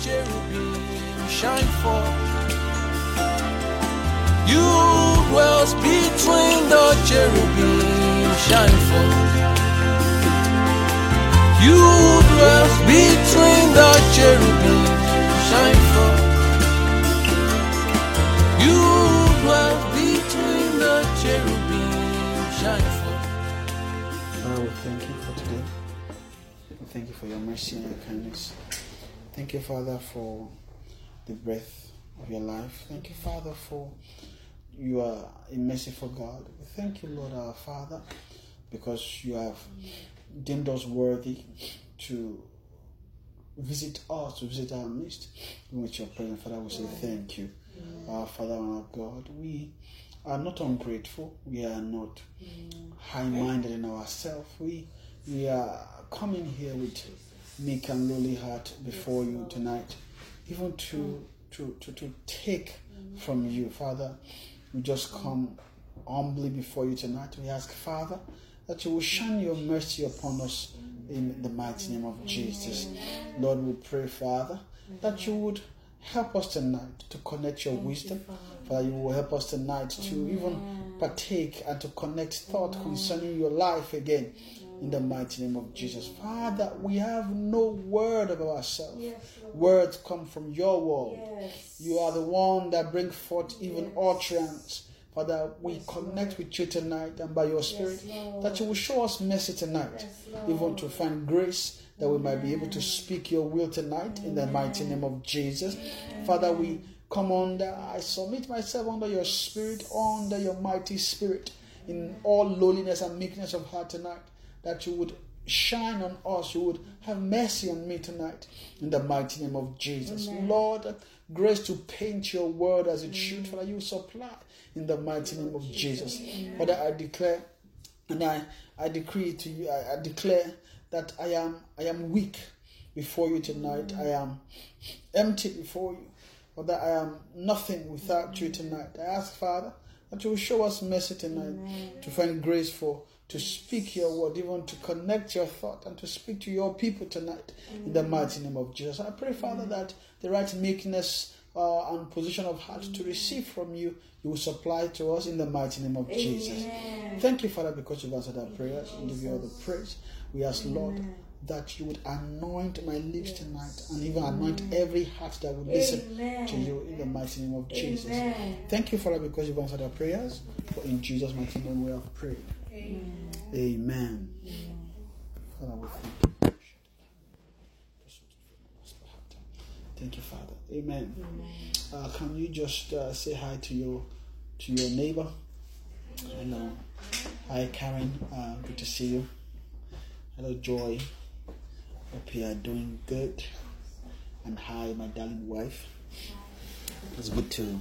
cherubim shine forth. You dwells between the cherubim shine forth. You dwells between the cherubim shine forth. You dwells between the cherubim shine forth. Father, we thank you for today. We thank you for your mercy and your kindness. Thank you, Father, for the breath of your life. Thank you, Father, for you are a merciful God. Thank you, Lord our Father, because you have deemed us worthy to visit us, to visit our midst with your presence. Father, we say thank you. Our Father and our God, we are not ungrateful. We are not high-minded in ourselves. We we are coming here with meek and lowly heart before you tonight, even to to to, to take from you, Father. We just come humbly before you tonight. We ask, Father, that you will shine your mercy upon us in the mighty name of Jesus. Lord, we pray, Father, that you would help us tonight to connect your wisdom. Father, you will help us tonight to even partake and to connect thought concerning your life again in the mighty name of Jesus. Father, we have no word of ourselves. Words come from your word. You are the one that bring forth even utterance. Father, we connect with you tonight and by your spirit that you will show us mercy tonight, even to find grace that we might be able to speak your will tonight in the mighty name of Jesus. Father, we come under, I submit myself under your spirit, under your mighty spirit, in all lowliness and meekness of heart tonight, that you would shine on us, you would have mercy on me tonight in the mighty name of Jesus. Lord, grace to paint your word as it should, Father, you supply in the mighty name of Jesus. Father, I declare and I, I decree to you, I, I declare that I am I am weak before you tonight. I am empty before you. Father, I am nothing without you tonight. I ask, Father, that you will show us mercy tonight to find grace for to speak your word, even to connect your thought and to speak to your people tonight in the mighty name of Jesus. I pray, Father, that the right meekness uh, and position of heart to receive from you, you will supply to us in the mighty name of Jesus. Thank you, Father, because you've answered our prayers. We give you all the praise. We ask, Lord, that you would anoint my lips tonight and even anoint every heart that would listen to you in the mighty name of Jesus. Thank you, Father, because you've answered our prayers. For in Jesus' mighty name we have prayed. Amen. Father, we thank you. Thank you, Father. Amen. Uh, can you just uh, say hi to your to your neighbor? Hello. Hi, Karen. Uh, good to see you. Hello, Joy. Hope you are doing good. And hi, my darling wife. It's good to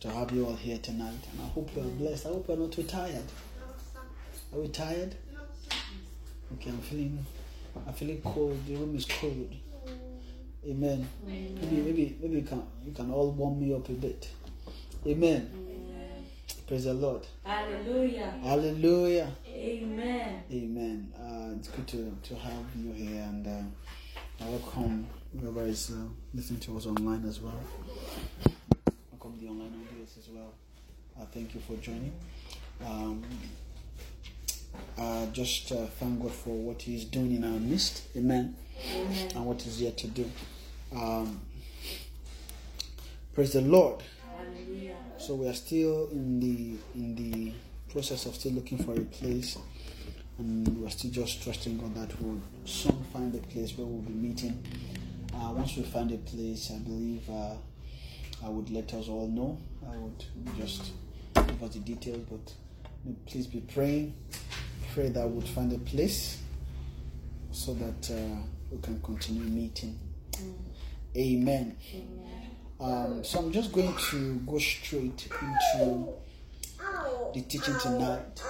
to have you all here tonight. And I hope you are blessed. I hope you're not too tired. Are we tired? Okay, I'm feeling I'm feeling cold. The room is cold. Amen. Maybe maybe maybe you can you can all warm me up a bit. Amen. Praise the Lord. Hallelujah. Hallelujah. Amen. Amen. Uh, it's good to, to have you here and uh, welcome whoever is uh, listening to us online as well. The online audience as well. Uh, thank you for joining. Um, uh, just uh, thank God for what He is doing in our midst. Amen. And what He's yet to do. Um, praise the Lord. Hallelujah. So we are still in the in the process of still looking for a place, and we're still just trusting God that we'll soon find a place where we'll be meeting. Uh, once we find a place, I believe uh, I would let us all know. I would just give us the details, but please be praying. Pray that we'll find a place so that uh, we can continue meeting. Amen. Um, so I'm just going to go straight into the teaching tonight.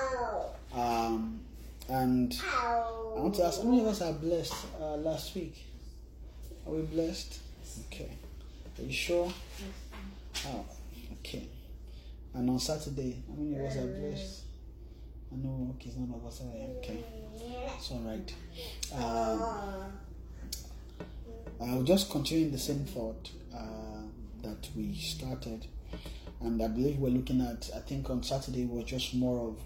Um, and I want to ask how many of us are blessed uh, last week? Are we blessed? Okay. Are you sure? Yes. Oh, okay. And on Saturday, how many of us are blessed? I know, okay, none of us are. Okay. It's all right. Um, I'll just continue the same thought uh, that we started, and I believe we're looking at. I think on Saturday was just more of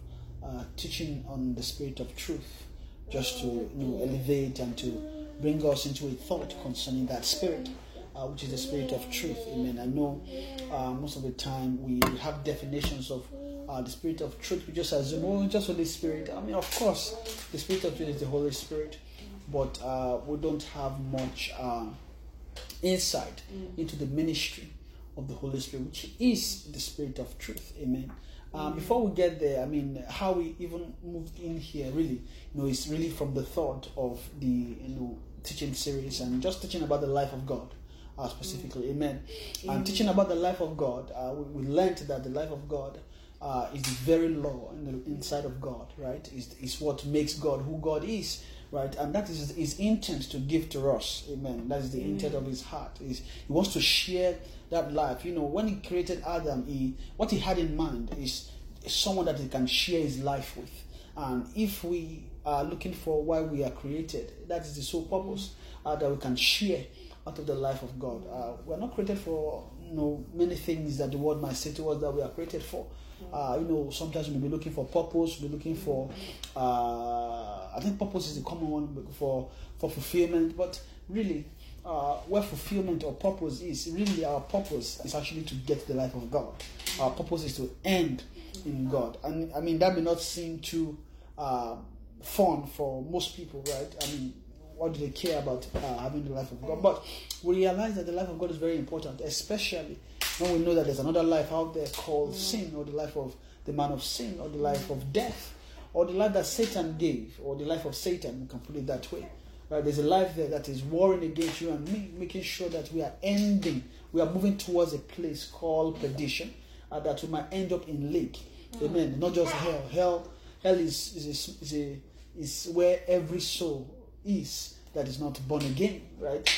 uh, teaching on the spirit of truth, just to you know elevate and to bring us into a thought concerning that spirit. Uh, which is the spirit of truth. Amen. I know uh, most of the time we have definitions of uh, the spirit of truth. We just assume, oh, just Holy Spirit. I mean, of course, the spirit of truth is the Holy Spirit, but uh, we don't have much uh, insight into the ministry of the Holy Spirit, which is the spirit of truth. Amen. Um, before we get there, I mean, how we even moved in here, really, you know, is really from the thought of the you know teaching series and just teaching about the life of God. Uh, specifically, amen. And teaching about the life of God, uh, we, we learned that the life of God uh, is the very law in the inside of God, right? Is is what makes God who God is, right? And that is his intent to give to us, amen. That is the intent of his heart. Is he wants to share that life. You know, when he created Adam, he what he had in mind is someone that he can share his life with. And if we are looking for why we are created, that is the sole purpose uh, that we can share out of the life of God. Uh, we're not created for you know many things that the world might say to us that we are created for. Uh, you know, sometimes we may be looking for purpose, we're looking for. Uh, I think purpose is the common one for for fulfillment, but really, uh, where fulfillment or purpose is, really our purpose is actually to get the life of God. Our purpose is to end in God, and I mean that may not seem too uh, fun for most people, right? I mean, what do they care about uh, having the life of God? But we realize that the life of God is very important, especially when we know that there's another life out there called sin, or the life of the man of sin, or the life of death, or the life that Satan gave, or the life of Satan. We can put it that way. Right? There's a life there that is warring against you and me, making sure that we are ending, we are moving towards a place called perdition, uh, that we might end up in lake. Amen. Not just hell. Hell, hell is is a, is, a, is where every soul is that is not born again. Right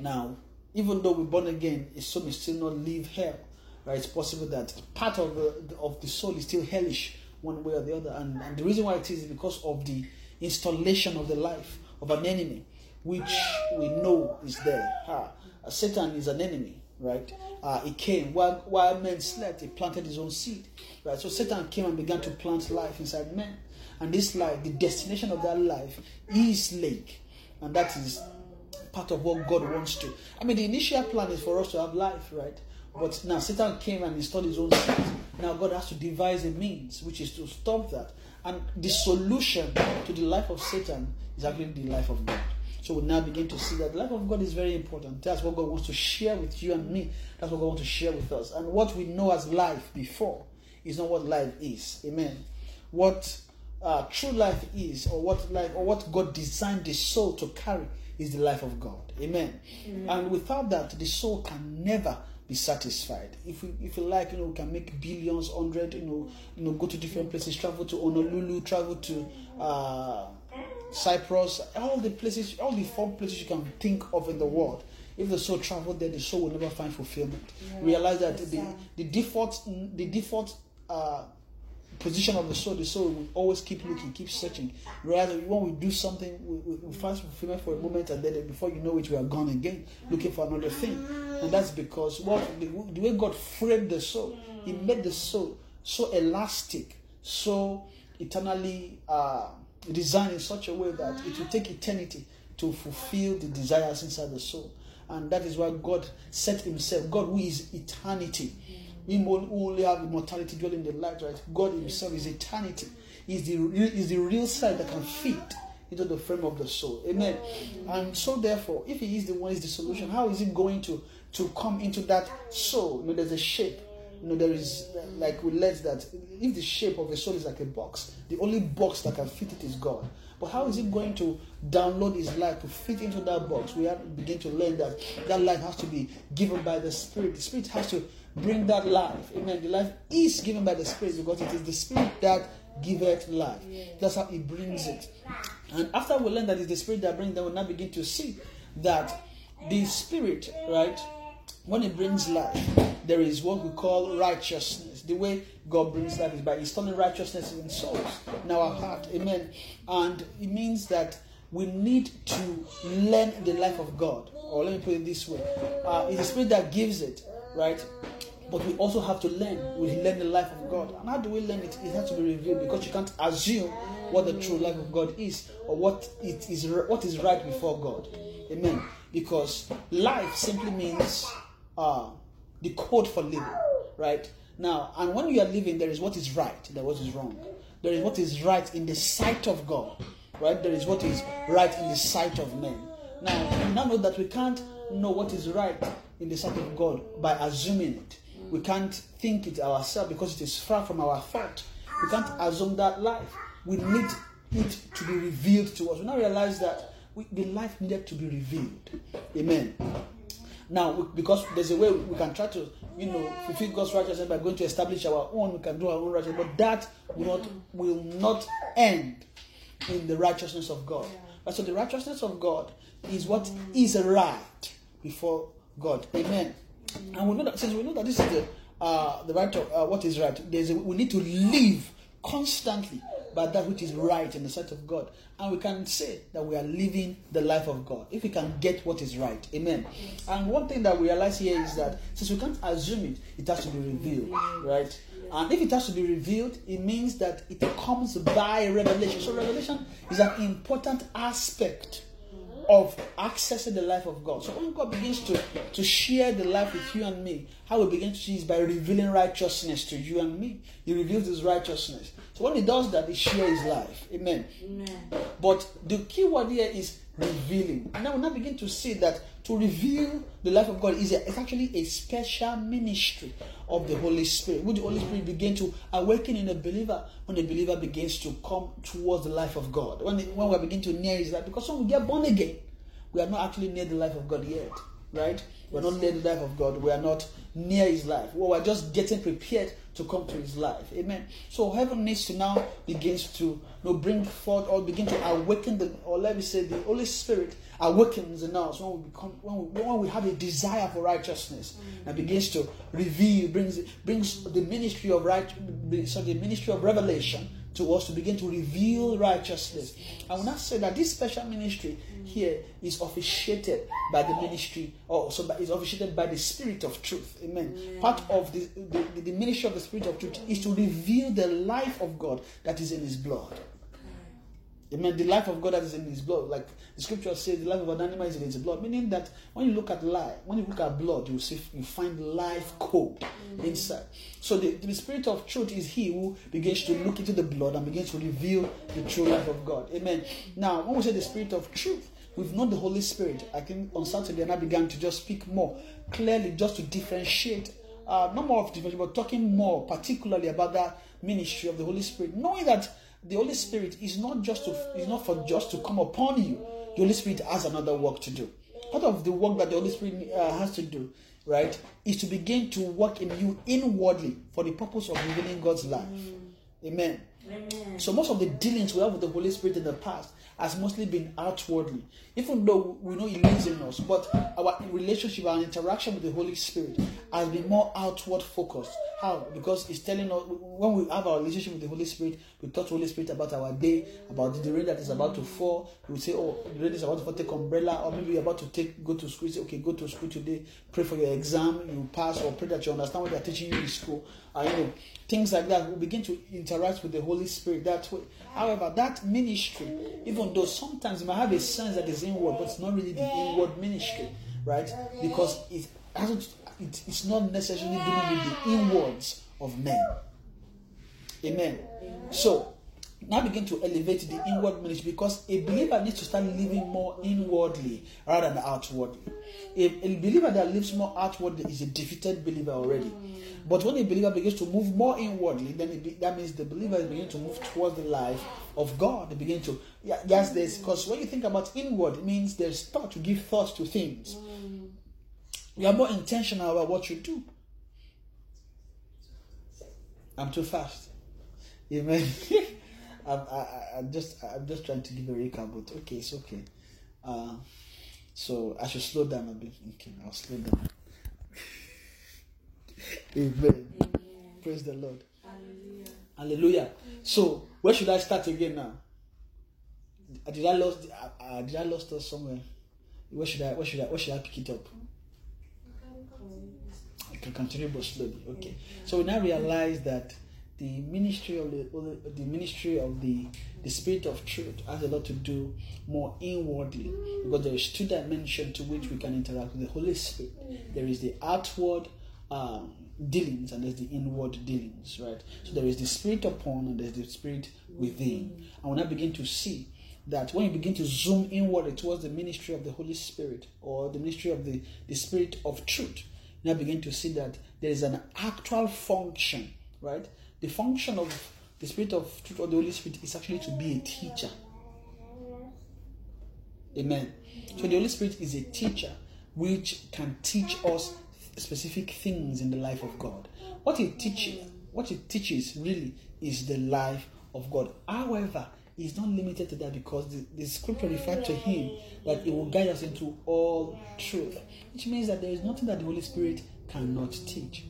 now, even though we're born again, a soul may still not leave hell. Right? It's possible that part of the of the soul is still hellish one way or the other, and, and the reason why it is because of the installation of the life of an enemy, which we know is there. Ha. Uh, Satan is an enemy, right? Uh, he came while, while men slept, he planted his own seed, right? So Satan came and began to plant life inside men, and this life, the destination of that life, is lake, and that is part of what God wants to. I mean, the initial plan is for us to have life, right? But now Satan came and installed his own seed. Now God has to devise a means, which is to stop that. And the solution to the life of Satan is actually the life of God. So we now begin to see that the life of God is very important. That's what God wants to share with you and me. That's what God wants to share with us. And what we know as life before is not what life is. Amen. What uh, true life is, or what life, or what God designed the soul to carry, is the life of God. Amen. And without that, the soul can never be satisfied. If we, if you like, you know, we can make billions, hundred, you know, you know, go to different places, travel to Honolulu, travel to uh, Cyprus, all the places, all the four places you can think of in the world. If the soul traveled there, the soul will never find fulfillment. Realize that the, the default, the default uh, position of the soul, the soul will always keep looking, keep searching. Rather, when we do something, we, we, find fulfillment for a moment, and then before you know it, we are gone again, looking for another thing. And that's because what the, the way God framed the soul, He made the soul so elastic, so eternally uh, designed in such a way that it will take eternity to fulfill the desires inside the soul. And that is why God set Himself, God who is eternity. We who only have immortality dwelling in the light, right? God Himself is eternity. Is the is the real side that can fit into the frame of the soul. Amen. And so therefore, if He is the one is the solution, how is it going to to come into that soul? You know, there's a shape. You know, there is like we let that if the shape of a soul is like a box, the only box that can fit it is God. But how is it going to download his life to fit into that box? We have begin to learn that that life has to be given by the Spirit. The Spirit has to bring that life. Amen. The life is given by the Spirit because it is the Spirit that giveth life. That's how He brings it. And after we learn that it's the Spirit that brings, then we now begin to see that the Spirit, right, when it brings life, there is what we call righteousness. The way God brings life is by installing righteousness in souls, in our heart. Amen. And it means that we need to learn the life of God. Or let me put it this way uh, it's the Spirit that gives it, right? But we also have to learn. We learn the life of God. And how do we learn it? It has to be revealed because you can't assume what the true life of God is or what it is what is right before God. Amen. Because life simply means uh, the code for living, right? Now, and when you are living, there is what is right, there is what is wrong. There is what is right in the sight of God, right? There is what is right in the sight of men. Now, we now know that we can't know what is right in the sight of God by assuming it. We can't think it ourselves because it is far from our thought. We can't assume that life. We need it to be revealed to us. We now realize that we, the life needed to be revealed. Amen. Now, we, because there's a way we can try to, you know, fulfill God's righteousness by going to establish our own. We can do our own righteousness, but that will not will not end in the righteousness of God. Right, so the righteousness of God is what is right before God. Amen. And we know that since we know that this is the uh, the right of uh, what is right, there's a, we need to live constantly by that which is right in the sight of God. And we can say that we are living the life of God if we can get what is right. Amen. And one thing that we realize here is that since we can't assume it, it has to be revealed, right? And if it has to be revealed, it means that it comes by revelation. So, revelation is an important aspect of accessing the life of God. So when God begins to, to share the life with you and me, how we begin to see is by revealing righteousness to you and me. He reveals his righteousness. So when he does that, he shares his life. Amen. Amen. But the key word here is revealing. And now we now begin to see that to reveal the life of God is a, it's actually a special ministry of the Holy Spirit. When the Holy Spirit begin to awaken in a believer, when the believer begins to come towards the life of God, when, the, when we begin to near His life, because when we get born again, we are not actually near the life of God yet, right? We're not near the life of God. We are not near His life. Well, we're just getting prepared to come to His life. Amen. So heaven needs to now begins to you know, bring forth or begin to awaken the, or let me say, the Holy Spirit awakens in us when we become when we, when we have a desire for righteousness mm. and begins to reveal, brings brings the ministry of right, so the ministry of revelation to us to begin to reveal righteousness. I will not say that this special ministry here is officiated by the ministry, or so is officiated by the Spirit of Truth. Amen. Part of the, the, the ministry of the Spirit of Truth is to reveal the life of God that is in His blood. Amen. The life of God that is in his blood. Like the scripture says, the life of an animal is in his blood. Meaning that when you look at life, when you look at blood, you see you find life code mm-hmm. inside. So the, the spirit of truth is he who begins to look into the blood and begins to reveal the true life of God. Amen. Now, when we say the spirit of truth, we've known the Holy Spirit. I think on Saturday and I began to just speak more clearly, just to differentiate. Uh, not more of differentiation, but talking more particularly about that ministry of the Holy Spirit, knowing that the Holy Spirit is not just to is not for just to come upon you. The Holy Spirit has another work to do. Part of the work that the Holy Spirit uh, has to do, right, is to begin to work in you inwardly for the purpose of revealing God's life. Amen. Amen. So most of the dealings we have with the Holy Spirit in the past has mostly been outwardly, even though we know He lives in us. But our relationship, our interaction with the Holy Spirit has been more outward focused. How? Because it's telling us when we have our relationship with the Holy Spirit, we talk to the Holy Spirit about our day, about the rain that is about to fall. We say, "Oh, the rain is about to fall. Take umbrella," or maybe you're about to take go to school. Say, "Okay, go to school today. Pray for your exam. You pass, or pray that you understand what they're teaching you in school." You know, things like that. We begin to interact with the Holy Spirit that way. However, that ministry, even though sometimes you might have a sense that it's inward, but it's not really the inward ministry, right? Because it hasn't. It, it's not necessarily dealing with the inwards of men. Amen. So now begin to elevate the inward ministry because a believer needs to start living more inwardly rather than outwardly. A, a believer that lives more outwardly is a defeated believer already. But when a believer begins to move more inwardly, then it that means the believer is beginning to move towards the life of God. They begin to, yeah, yes, there's, because when you think about inward, it means there's thought to give thought to things. You are more intentional about what you do. I'm too fast. Amen. I'm, I, I- I'm just I'm just trying to give a recap, but okay, it's okay. Uh, so I should slow down a bit. Okay, I'll slow down. Amen. Amen. Praise the Lord. Hallelujah. Hallelujah. So where should I start again now? Uh, Did I lost? Uh, uh, did I lost us somewhere? Where should I? Where should I? Where should I pick it up? I can continue, but slowly. Okay. So we now realize that the ministry of the the ministry of the the spirit of truth has a lot to do more inwardly because there is two dimensions to which we can interact with the Holy Spirit. There is the outward um, dealings and there's the inward dealings, right? So there is the spirit upon and there's the spirit within. And when I begin to see that when you begin to zoom inward towards the ministry of the Holy Spirit or the ministry of the, the spirit of truth, now begin to see that there is an actual function, right? The function of the spirit of truth or the Holy Spirit is actually to be a teacher. Amen. So the Holy Spirit is a teacher which can teach us specific things in the life of God. What it teaches, what it teaches really is the life of God. However, it's not limited to that because the, the scripture refers to him that it will guide us into all truth, which means that there is nothing that the Holy Spirit cannot teach.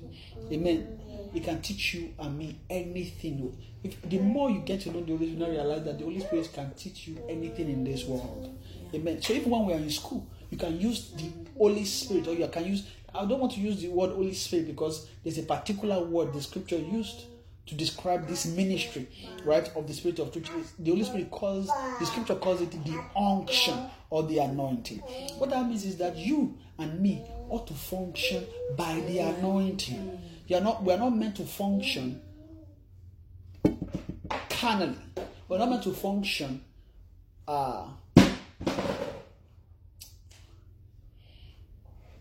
Amen. He can teach you and me anything. If the more you get to know the Holy Spirit, you realize that the Holy Spirit can teach you anything in this world. Amen. So even when we are in school, you can use the Holy Spirit, or you can use. I don't want to use the word Holy Spirit because there's a particular word the Scripture used to describe this ministry, right, of the Spirit of truth. The Holy Spirit calls the Scripture calls it the unction or the anointing. What that means is that you and me ought to function by the anointing. You are not. We are not meant to function carnally. We're not meant to function. Uh,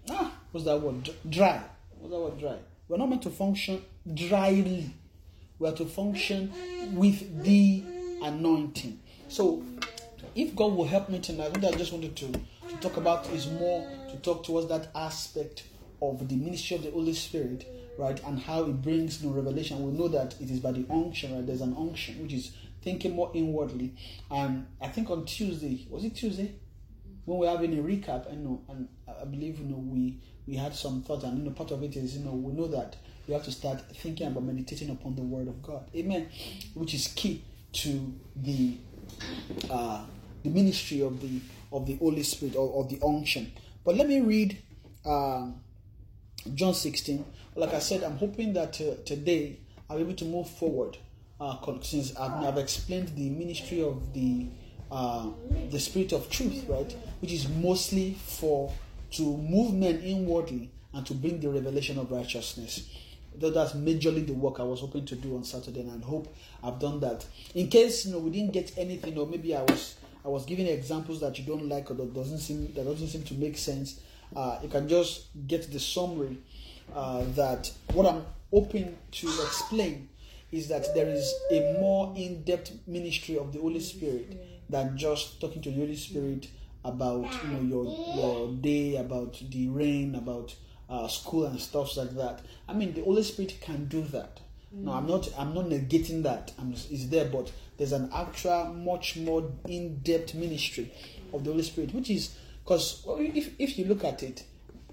ah, what's that word? Dry. What's that word? Dry. We're not meant to function dryly. We are to function with the anointing. So, if God will help me tonight, what I just wanted to, to talk about is more to talk towards that aspect of the ministry of the Holy Spirit, right, and how it brings new revelation. We know that it is by the unction, right? There's an unction which is thinking more inwardly. And I think on Tuesday, was it Tuesday? When we're having a recap, and know, and I believe you know we we had some thoughts, and you know part of it is you know we know that we have to start thinking about meditating upon the Word of God, Amen, which is key to the uh, the ministry of the of the Holy Spirit or of the unction. But let me read um, John 16. Like I said, I'm hoping that uh, today I'll be able to move forward uh, since I've, I've, explained the ministry of the uh, the Spirit of Truth, right, which is mostly for to move men inwardly and to bring the revelation of righteousness. That's majorly the work I was hoping to do on Saturday, and I hope I've done that. In case you know we didn't get anything, or maybe I was I was giving examples that you don't like or that doesn't seem that doesn't seem to make sense. Uh, you can just get the summary uh, that what I'm hoping to explain is that there is a more in-depth ministry of the Holy Spirit than just talking to the Holy Spirit about you know your your day, about the rain, about uh, school and stuff like that. I mean, the Holy Spirit can do that. No, I'm not. I'm not negating that. I'm, it's there, but there's an actual, much more in-depth ministry of the Holy Spirit, which is because if if you look at it,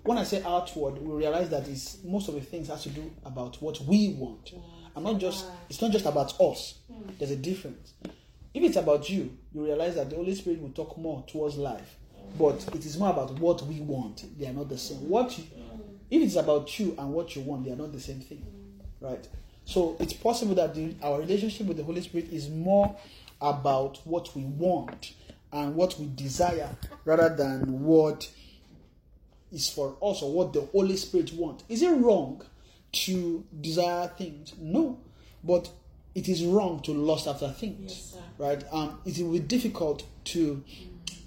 when I say outward, we realize that it's most of the things has to do about what we want. I'm not just. It's not just about us. There's a difference. If it's about you, you realize that the Holy Spirit will talk more towards life, but it is more about what we want. They are not the same. What if it's about you and what you want, they are not the same thing, right? So it's possible that the, our relationship with the Holy Spirit is more about what we want and what we desire rather than what is for us or what the Holy Spirit wants. Is it wrong to desire things? No, but it is wrong to lust after things, Yes, right? Um, it will be difficult to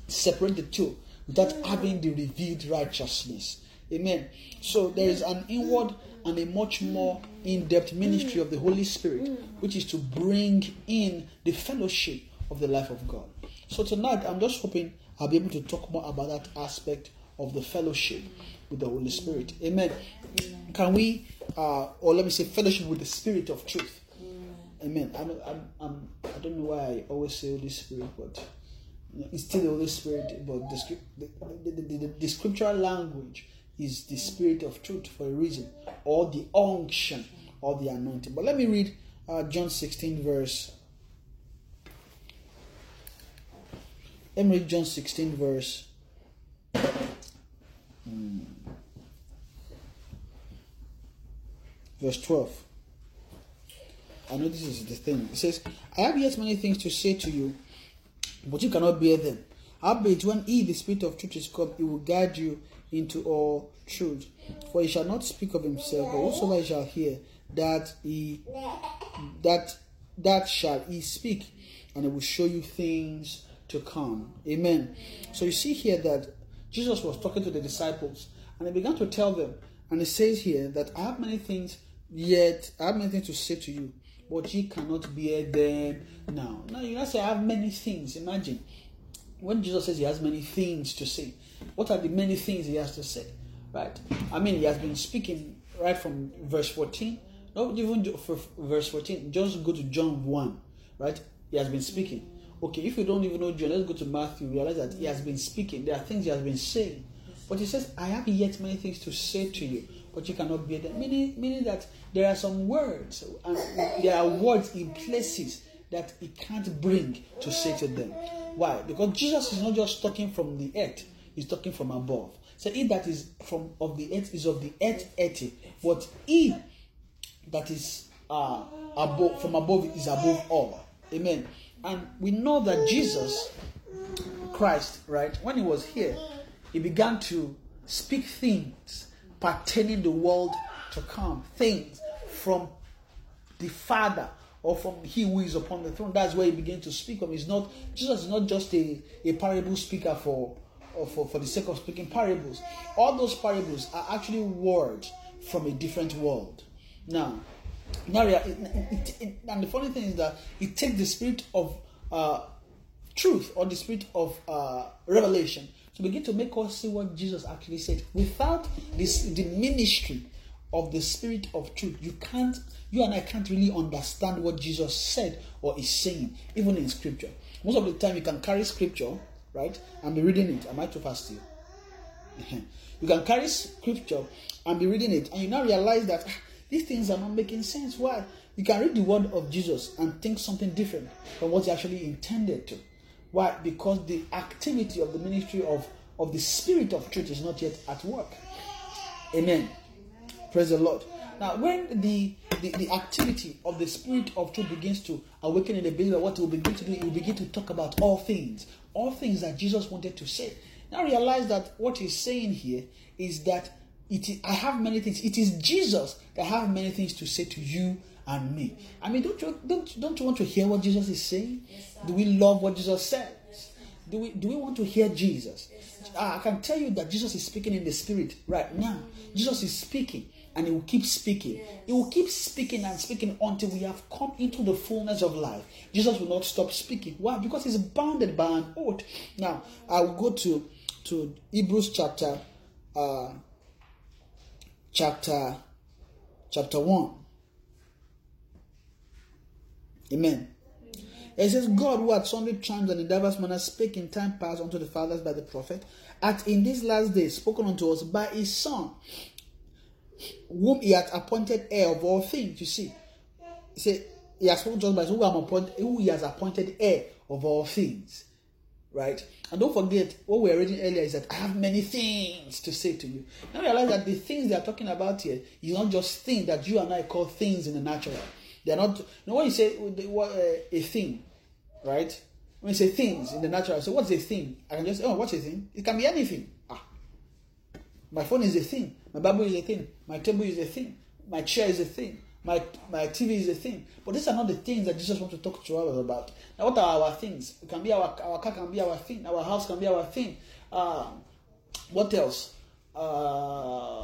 separate the two without having the revealed righteousness. Amen. So there is an inward and a much more in-depth ministry of the Holy Spirit, which is to bring in the fellowship of the life of God. So tonight, I'm just hoping I'll be able to talk more about that aspect of the fellowship with the Holy Spirit. Amen. Can we, uh, or let me say, fellowship with the Spirit of truth? Amen. I don't, I'm, I'm, I don't know why I always say Holy Spirit, but it's still the Holy Spirit. But the, the, the, the, the scriptural language is the Spirit of truth for a reason, or the unction, or the anointing. But let me read uh, John 16, verse Let me read John 16, verse. hmm, Verse 12. I know this is the thing. It says, I have yet many things to say to you, but you cannot bear them. Howbeit, when he, the Spirit of truth, is come, he will guide you into all truth. For he shall not speak of himself, but whatsoever he shall hear, that he that that shall he speak, and he will show you things to come. Amen. So you see here that Jesus was talking to the disciples, and he began to tell them, and he says here that I have many things yet I have many things to say to you, but ye cannot bear them now. Now you not say I have many things. Imagine when Jesus says he has many things to say, what are the many things he has to say? Right? I mean, he has been speaking right from verse 14. Not even for verse 14, just go to John 1, right? He has been speaking. Okay, if you don't even know John, let's go to Matthew. Realize that he has been speaking. There are things he has been saying. But he says, I have yet many things to say to you, but you cannot bear them. Meaning, meaning that there are some words, and there are words in places that he can't bring to say to them. Why? Because Jesus is not just talking from the earth, he's talking from above. So he that is from of the earth is of the earth earthy, but he that is uh, above from above is above all. Amen. And we know that Jesus Christ, right, when he was here, he began to speak things pertaining the world to come, things from the Father or from he who is upon the throne. That's where he began to speak of. He's not Jesus is not just a, a parable speaker for, for for the sake of speaking parables. All those parables are actually words from a different world. Now, Naria, and the funny thing is that it takes the spirit of uh, truth or the spirit of uh, revelation to begin to make us see what Jesus actually said. Without this, the ministry of the spirit of truth, you can't, you and I can't really understand what Jesus said or is saying, even in scripture. Most of the time, you can carry scripture, right, and be reading it. Am I too fast here? you can carry scripture and be reading it, and you now realize that ah, these things are not making sense. Why? You can read the word of Jesus and think something different from what he actually intended to. Why? Because the activity of the ministry of, of the Spirit of truth is not yet at work. Amen. Praise the Lord. Now, when the, the, the activity of the Spirit of truth begins to awaken in the believer, what he will begin to do, he will begin to talk about all things, all things that Jesus wanted to say. Now realize that what he's saying here is that it is, I have many things. It is Jesus that have many things to say to you and me. I mean, don't you don't don't you want to hear what Jesus is saying? Yes, do we love what Jesus says? Do we do we want to hear Jesus? Yes, Ah, I can tell you that Jesus is speaking in the spirit right now. Jesus is speaking and he will keep speaking. He will keep speaking and speaking until we have come into the fullness of life. Jesus will not stop speaking. Why? Because he's bounded by an oath. Now, I will go to to Hebrews chapter uh chapter chapter 1 Amen. It says, God, who at sundry times and in diverse manners spake in time past unto the fathers by the prophet, hath in these last days spoken unto us by his Son, whom he hath appointed heir of all things. You see, he said, He has spoken us by who, am appointed, who he has appointed heir of all things. Right? And don't forget, what we were reading earlier is that I have many things to say to you. Now realize that the things they are talking about here is not just things that you and I call things in the natural. They're not. You know when you say uh, a thing, right? When you say things in the natural, so what's a thing? I can just oh, what's a thing? It can be anything. Ah, my phone is a thing. My Bible is a thing. My table is a thing. My chair is a thing. My my TV is a thing. But these are not the things that Jesus wants to talk to us about. Now, what are our things? It can be our our car can be our thing. Our house can be our thing. Uh, what else? Uh,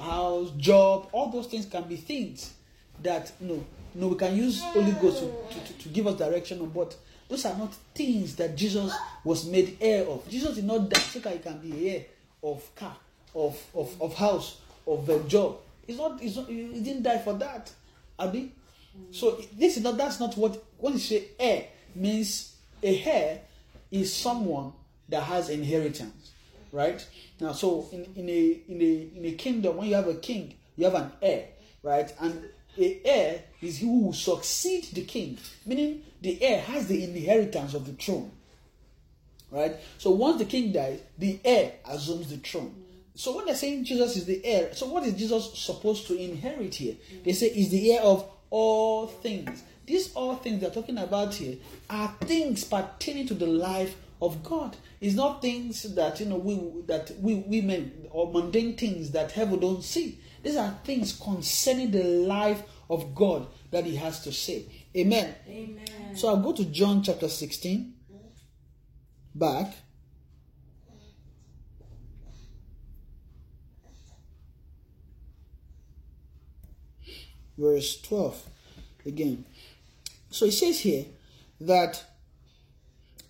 house, job, all those things can be things that you know no, we can use Holy Ghost to, to, to, give us direction on, but those are not things that Jesus was made heir of. Jesus did not die so that he can be heir of car, of, of, of house, of the job. He's not, he's not, he didn't die for that. Abi? Mm. So this is not that's not what when you say heir means a heir is someone that has inheritance. Right? Now so in, in a in a in a kingdom, when you have a king, you have an heir, right? And a heir is he who will succeed the king, meaning the heir has the inheritance of the throne. Right? So once the king dies, the heir assumes the throne. So when they're saying Jesus is the heir, so what is Jesus supposed to inherit here? They say he's the heir of all things. These all things they're talking about here are things pertaining to the life of God. It's not things that you know we that we women or mundane things that heaven don't see. These are things concerning the life of God that He has to say. Amen. Amen. So I'll go to John chapter 16. Back. Verse 12 again. So it says here that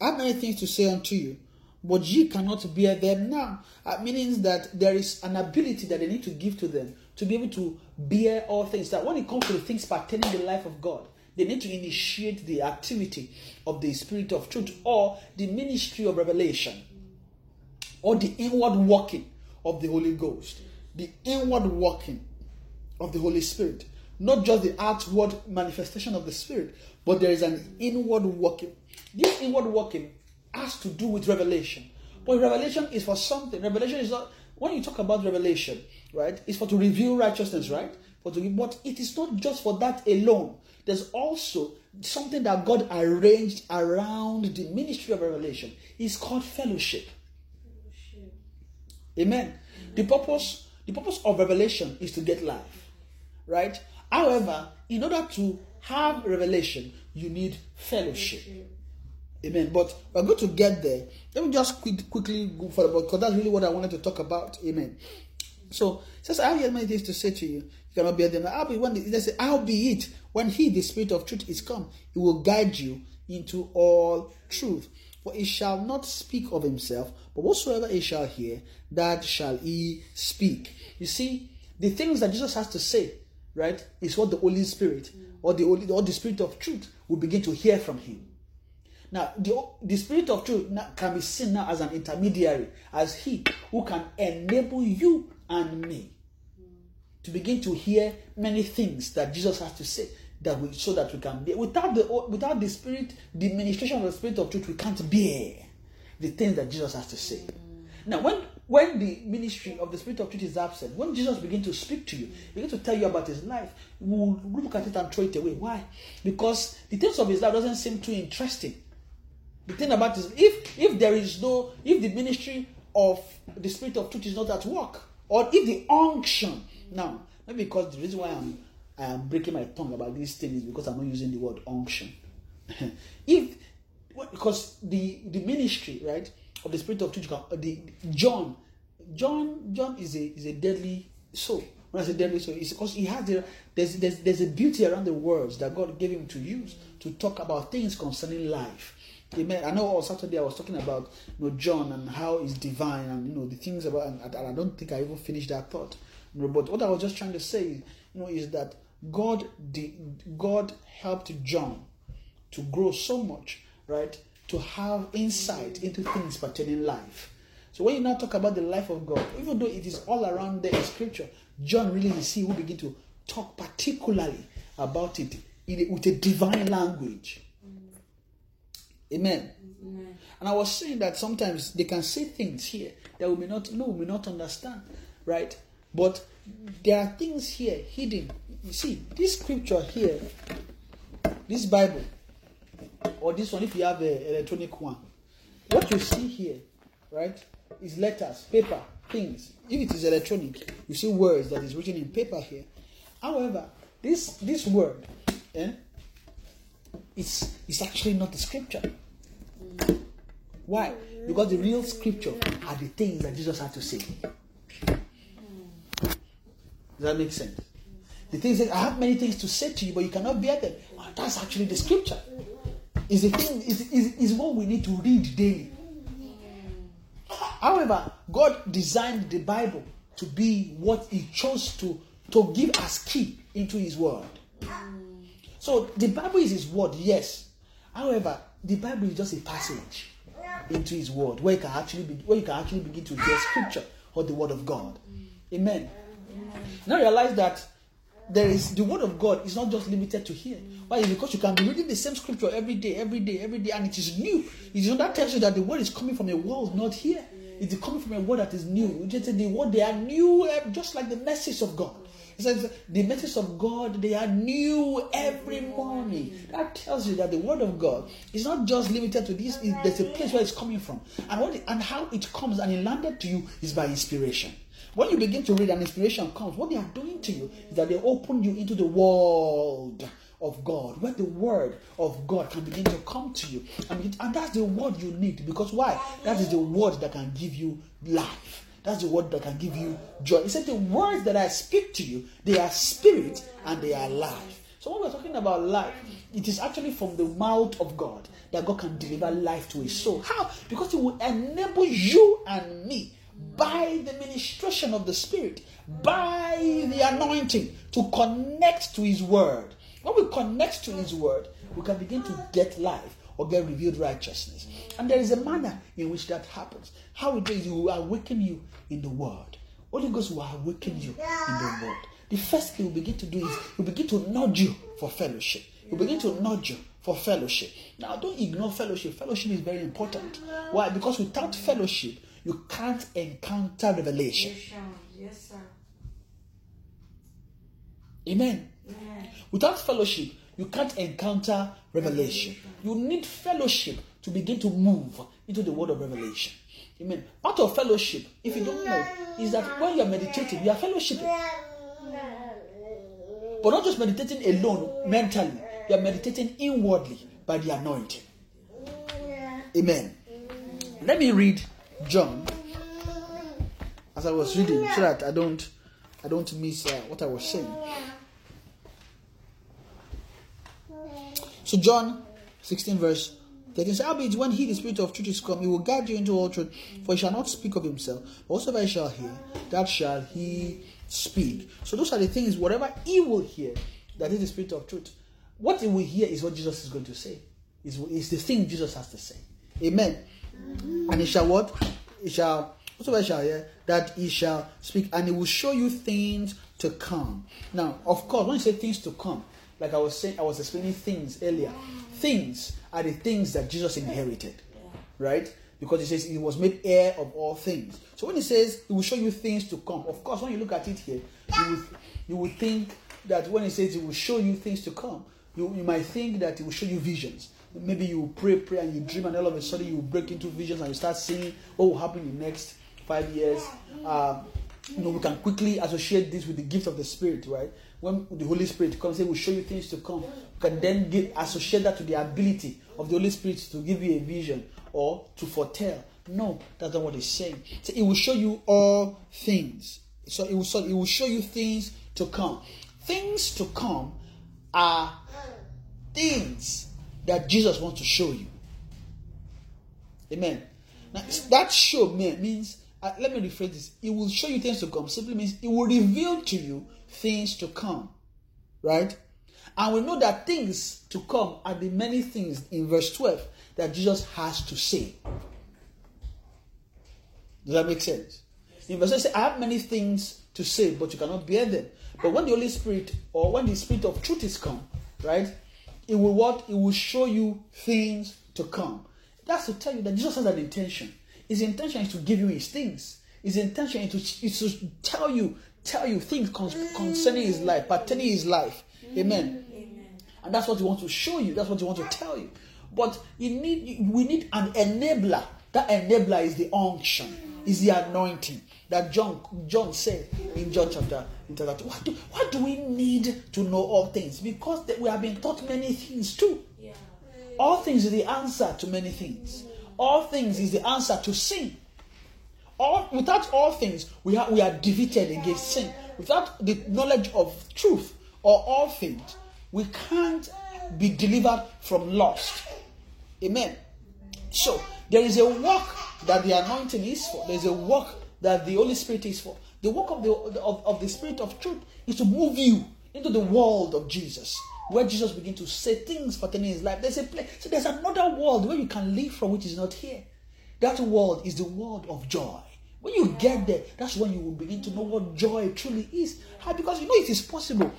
I have many things to say unto you, but ye cannot bear them now. That means that there is an ability that they need to give to them to be able to bear all things. That when it comes to the things pertaining to the life of God, they need to initiate the activity of the Spirit of truth or the ministry of revelation or the inward working of the Holy Ghost, the inward working of the Holy Spirit. Not just the outward manifestation of the Spirit, but there is an inward working. This inward working has to do with revelation. But revelation is for something. Revelation is not when you talk about revelation, right? It's for to reveal righteousness, right? For to but it is not just for that alone. There's also something that God arranged around the ministry of revelation. It's called fellowship. Amen. The purpose, the purpose of revelation is to get life, right? However, in order to have revelation, you need fellowship. Amen. But we're going to get there. Let me just quick, quickly go for about because that's really what I wanted to talk about. Amen. So says, I have yet many things to say to you. You cannot bear them. I'll be when they say, I'll be it when he, the spirit of truth, is come, he will guide you into all truth. For he shall not speak of himself, but whatsoever he shall hear, that shall he speak. You see, the things that Jesus has to say, right, is what the Holy Spirit or the Holy or the Spirit of truth will begin to hear from him. Now, the, the Spirit of truth now can be seen now as an intermediary, as He who can enable you and me to begin to hear many things that Jesus has to say, that we so that we can bear. Without the without the Spirit, the ministration of the Spirit of truth, we can't bear the things that Jesus has to say. Now, when when the ministry of the Spirit of truth is absent, when Jesus begins to speak to you, begin to tell you about his life, we'll look at it and throw it away. Why? Because the things of his life doesn't seem too interesting. The thing about is if if there is no if the ministry of the spirit of truth is not at work, or if the unction now, maybe because the reason why I'm I am breaking my tongue about this thing is because I'm not using the word unction. if because the the ministry right of the spirit of truth uh, the John John John is a is a deadly soul. When I say deadly soul, it's because he has the there's, there's there's a beauty around the words that God gave him to use to talk about things concerning life. Amen. I know on Saturday I was talking about you know John and how he's divine and you know the things about and, and I don't think I even finished that thought. You know, but what I was just trying to say, you know, is that God did, God helped John to grow so much, right? To have insight into things pertaining life. So when you now talk about the life of God, even though it is all around there in scripture, John really is he who begin to talk particularly about it a, with a divine language. Amen. Amen. And I was saying that sometimes they can say things here that we may not know, we may not understand, right? But there are things here hidden. You see, this scripture here, this Bible, or this one, if you have an electronic one, what you see here, right, is letters, paper, things. If it is electronic, you see words that is written in paper here. However, this this word, eh, it's, it's actually not the scripture. Why? Because the real scripture are the things that Jesus had to say. Does that make sense? The things that I have many things to say to you, but you cannot bear them. Oh, that's actually the scripture. Is the thing is, is, is what we need to read daily. However, God designed the Bible to be what He chose to, to give as key into His word. So the Bible is His word, yes. However, the Bible is just a passage into His word where you can actually be, where you can actually begin to hear Scripture or the Word of God. Amen. Now realize that there is the word of God is not just limited to here. Why? Because you can be reading the same scripture every day, every day, every day, and it is new. It is that tells you that the word is coming from a world not here. It is coming from a word that is new. Just the word they are new, eh, just like the message of God. It says the message of God they are new every morning. That tells you that the word of God is not just limited to this. It, there's a place where it's coming from, and what and how it comes and it landed to you is by inspiration. When you begin to read and inspiration comes, what they are doing to you is that they open you into the world of God, where the word of God can begin to come to you. And, and that's the word you need. Because why? That is the word that can give you life. That's the word that can give you joy. He said, The words that I speak to you, they are spirit and they are life. So when we're talking about life, it is actually from the mouth of God that God can deliver life to a soul. How? Because it will enable you and me by the ministration of the Spirit, by the anointing, to connect to His Word. When we connect to His Word, we can begin to get life or get revealed righteousness. And there is a manner in which that happens. How it is, He will awaken you in the Word. Holy Ghost will awaken you in the Word. The first thing we begin to do is we begin to nudge you for fellowship. We begin to nudge you for fellowship. Now, don't ignore fellowship. Fellowship is very important. Why? Because without fellowship, you can't encounter revelation. Yes, sir. Amen. Amen. Without fellowship, you can't encounter revelation. You need fellowship to begin to move into the word of revelation. Amen. Part of fellowship, if you don't know, is that when you are meditating, you are fellowshipping. But not just meditating alone mentally, you are meditating inwardly by the anointing. Amen. Let me read John as I was reading so that I don't I don't miss uh, what I was saying. So John 16 verse 13 says, Albeit when he, the Spirit of truth, is come, he will guide you into all truth, for he shall not speak of himself, but whatsoever he shall hear, that shall he speak. So those are the things, whatever he will hear, that is the Spirit of truth. What he will hear is what Jesus is going to say. Is is the thing Jesus has to say. Amen. And he shall what? He shall whatsoever shall hear, that he shall speak, and he will show you things to come. Now, of course, when you say things to come, like I was saying, I was explaining things earlier. Things are the things that Jesus inherited, right? Because he says he was made heir of all things. So when he says he will show you things to come, of course, when you look at it here, you would, you would think that when he says he will show you things to come, you, you might think that he will show you visions. Maybe you pray, pray, and you dream, and all of a sudden you break into visions and you start seeing what will happen in the next five years. Um, you know, we can quickly associate this with the gift of the Spirit, right? When the Holy Spirit comes, He will show you things to come. You can then get, associate that to the ability of the Holy Spirit to give you a vision or to foretell. No, that's not what He's saying. So it will show you all things. So it will, so it will show you things to come. Things to come are things that Jesus wants to show you. Amen. Now, that show me- means, uh, let me rephrase this. It will show you things to come. Simply means it will reveal to you things to come. Right? And we know that things to come are the many things in verse 12 that Jesus has to say. Does that make sense? In verse 12, say, I have many things to say, but you cannot bear them. But when the Holy Spirit or when the Spirit of truth is come, right? It will what? It will show you things to come. That's to tell you that Jesus has an intention. His intention is to give you his things. His intention is to, is to tell you, tell you things concerning his life, pertaining his life. Amen. And that's what he wants to show you. That's what he wants to tell you. But you need, we need an enabler. That enabler is the unction, is the anointing that John John said in John chapter in chapter two. Why do, why do we need to know all things? Because that we have been taught many things too. Yeah. All things is the answer to many things. All things is the answer to sin. All without all things, we are we are defeated against sin. Without the knowledge of truth or all things, we can't be delivered from lust. Amen. So there is a work that the anointing is for. There is a work that the Holy Spirit is for. The work of the of, of the Spirit of truth is to move you into the world of Jesus, where Jesus begins to say things pertaining his life. There's a place, so there's another world where you can live from which is not here. That world is the world of joy, When you get there, that's when you will begin to know what joy truly is. Because you know it is possible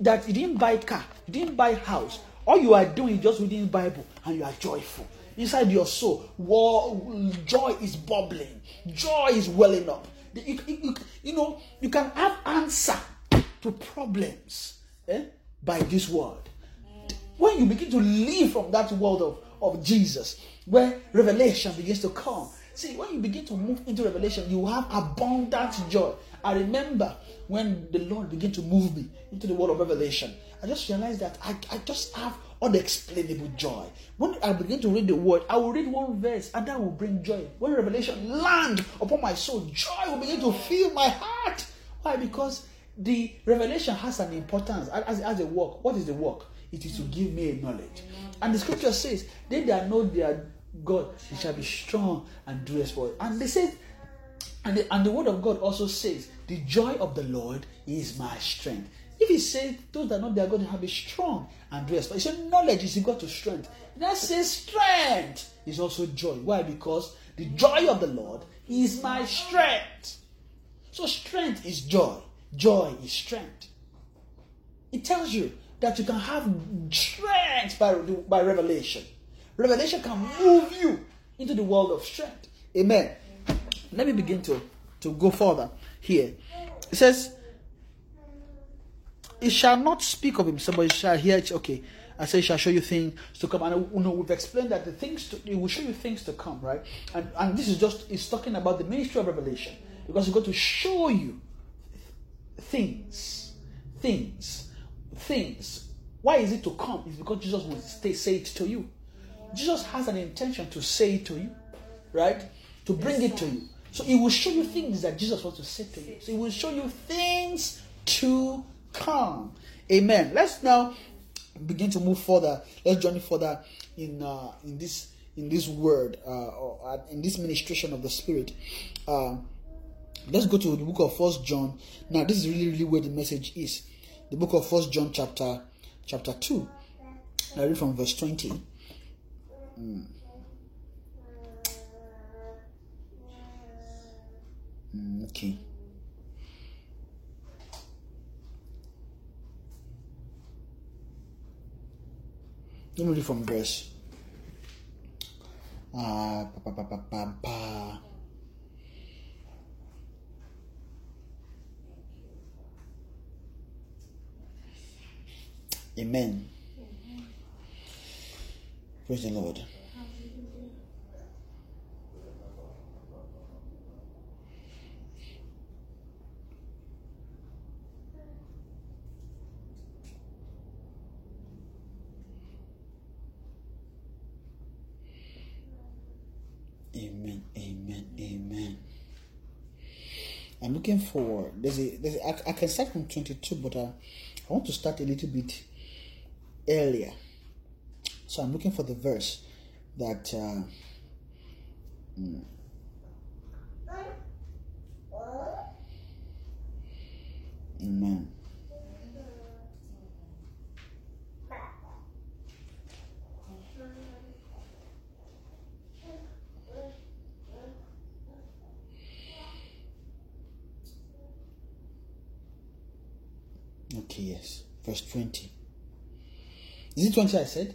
that you didn't buy car, you didn't buy house. All you are doing is just reading Bible and you are joyful. Inside your soul, war, joy is bubbling. Joy is welling up. You, you, you, know, you can have answer to problems eh, by this word. When you begin to live from that world of, of Jesus, where revelation begins to come, See, when you begin to move into revelation, you have abundant joy. I remember when the Lord began to move me into the world of revelation, I just realized that I, I just have unexplainable joy. When I begin to read the word, I will read one verse and that will bring joy. When revelation land upon my soul, joy will begin to fill my heart. Why? Because the revelation has an importance as, as a work. What is the work? It is to mm. give me a knowledge. And the scripture says, they that know their God, he shall be strong and do exploit. And they said, and the, and the word of God also says, the joy of the Lord is my strength. If he says those that know their God have be strong and do exploit, he said knowledge is equal to strength. That says strength is also joy. Why? Because the joy of the Lord is my strength. So strength is joy. Joy is strength. It tells you that you can have strength by, by revelation. Revelation can move you into the world of strength. Amen. Let me begin to, to go further here. It says, It shall not speak of himself, but it shall hear it. Okay. I say, shall show you things to come. And you know, we've explained that the things to, it will show you things to come, right? And and this is just it's talking about the ministry of revelation because it's going to show you things, things, things. Why is it to come? It's because Jesus will stay, say it to you. Jesus has an intention to say it to you, right? To bring it to you. So he will show you things that Jesus wants to say to you. So he will show you things to come. Amen. Let's now begin to move further. Let's journey further in uh, in this in this word uh, or uh, in this ministration of the Spirit. Uh, let's go to the book of First John. Now, this is really really where the message is. The book of First John, chapter chapter two. I read from verse twenty. Mm. Okay. Let me read from verse. Uh, pa, pa, pa, pa, pa. Amen. Praise the Lord. Amen, amen, amen. I'm looking for there's a there's I, I can start from 22, but uh, I want to start a little bit earlier. So I'm looking for the verse that. Uh, mm, Amen. Yes. Verse 20. Is it 20 I said?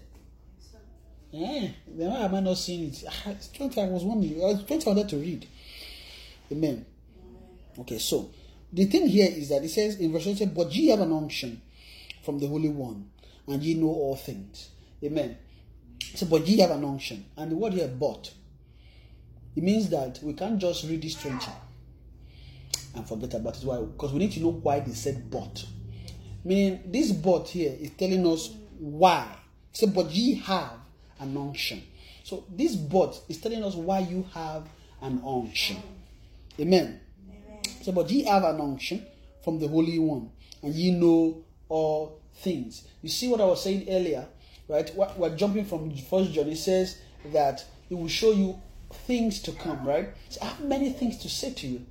Yeah, then why am I not seeing it? Ah, it's 20 I was wondering. Uh, 20 I wanted to read. Amen. Okay, so the thing here is that it says in verse 20, but ye have an unction from the Holy One, and ye know all things. Amen. So, but ye have an unction. And the word here, but, it means that we can't just read this 20 and forget about it. Why? Because we need to know why they said but. Meaning, this but here is telling us why. So, but ye have an unction. So, this but is telling us why you have an unction. Amen. So, but ye have an unction from the Holy One, and ye know all things. You see what I was saying earlier, right? We're jumping from First John. It says that it will show you things to come, right? So I have many things to say to you.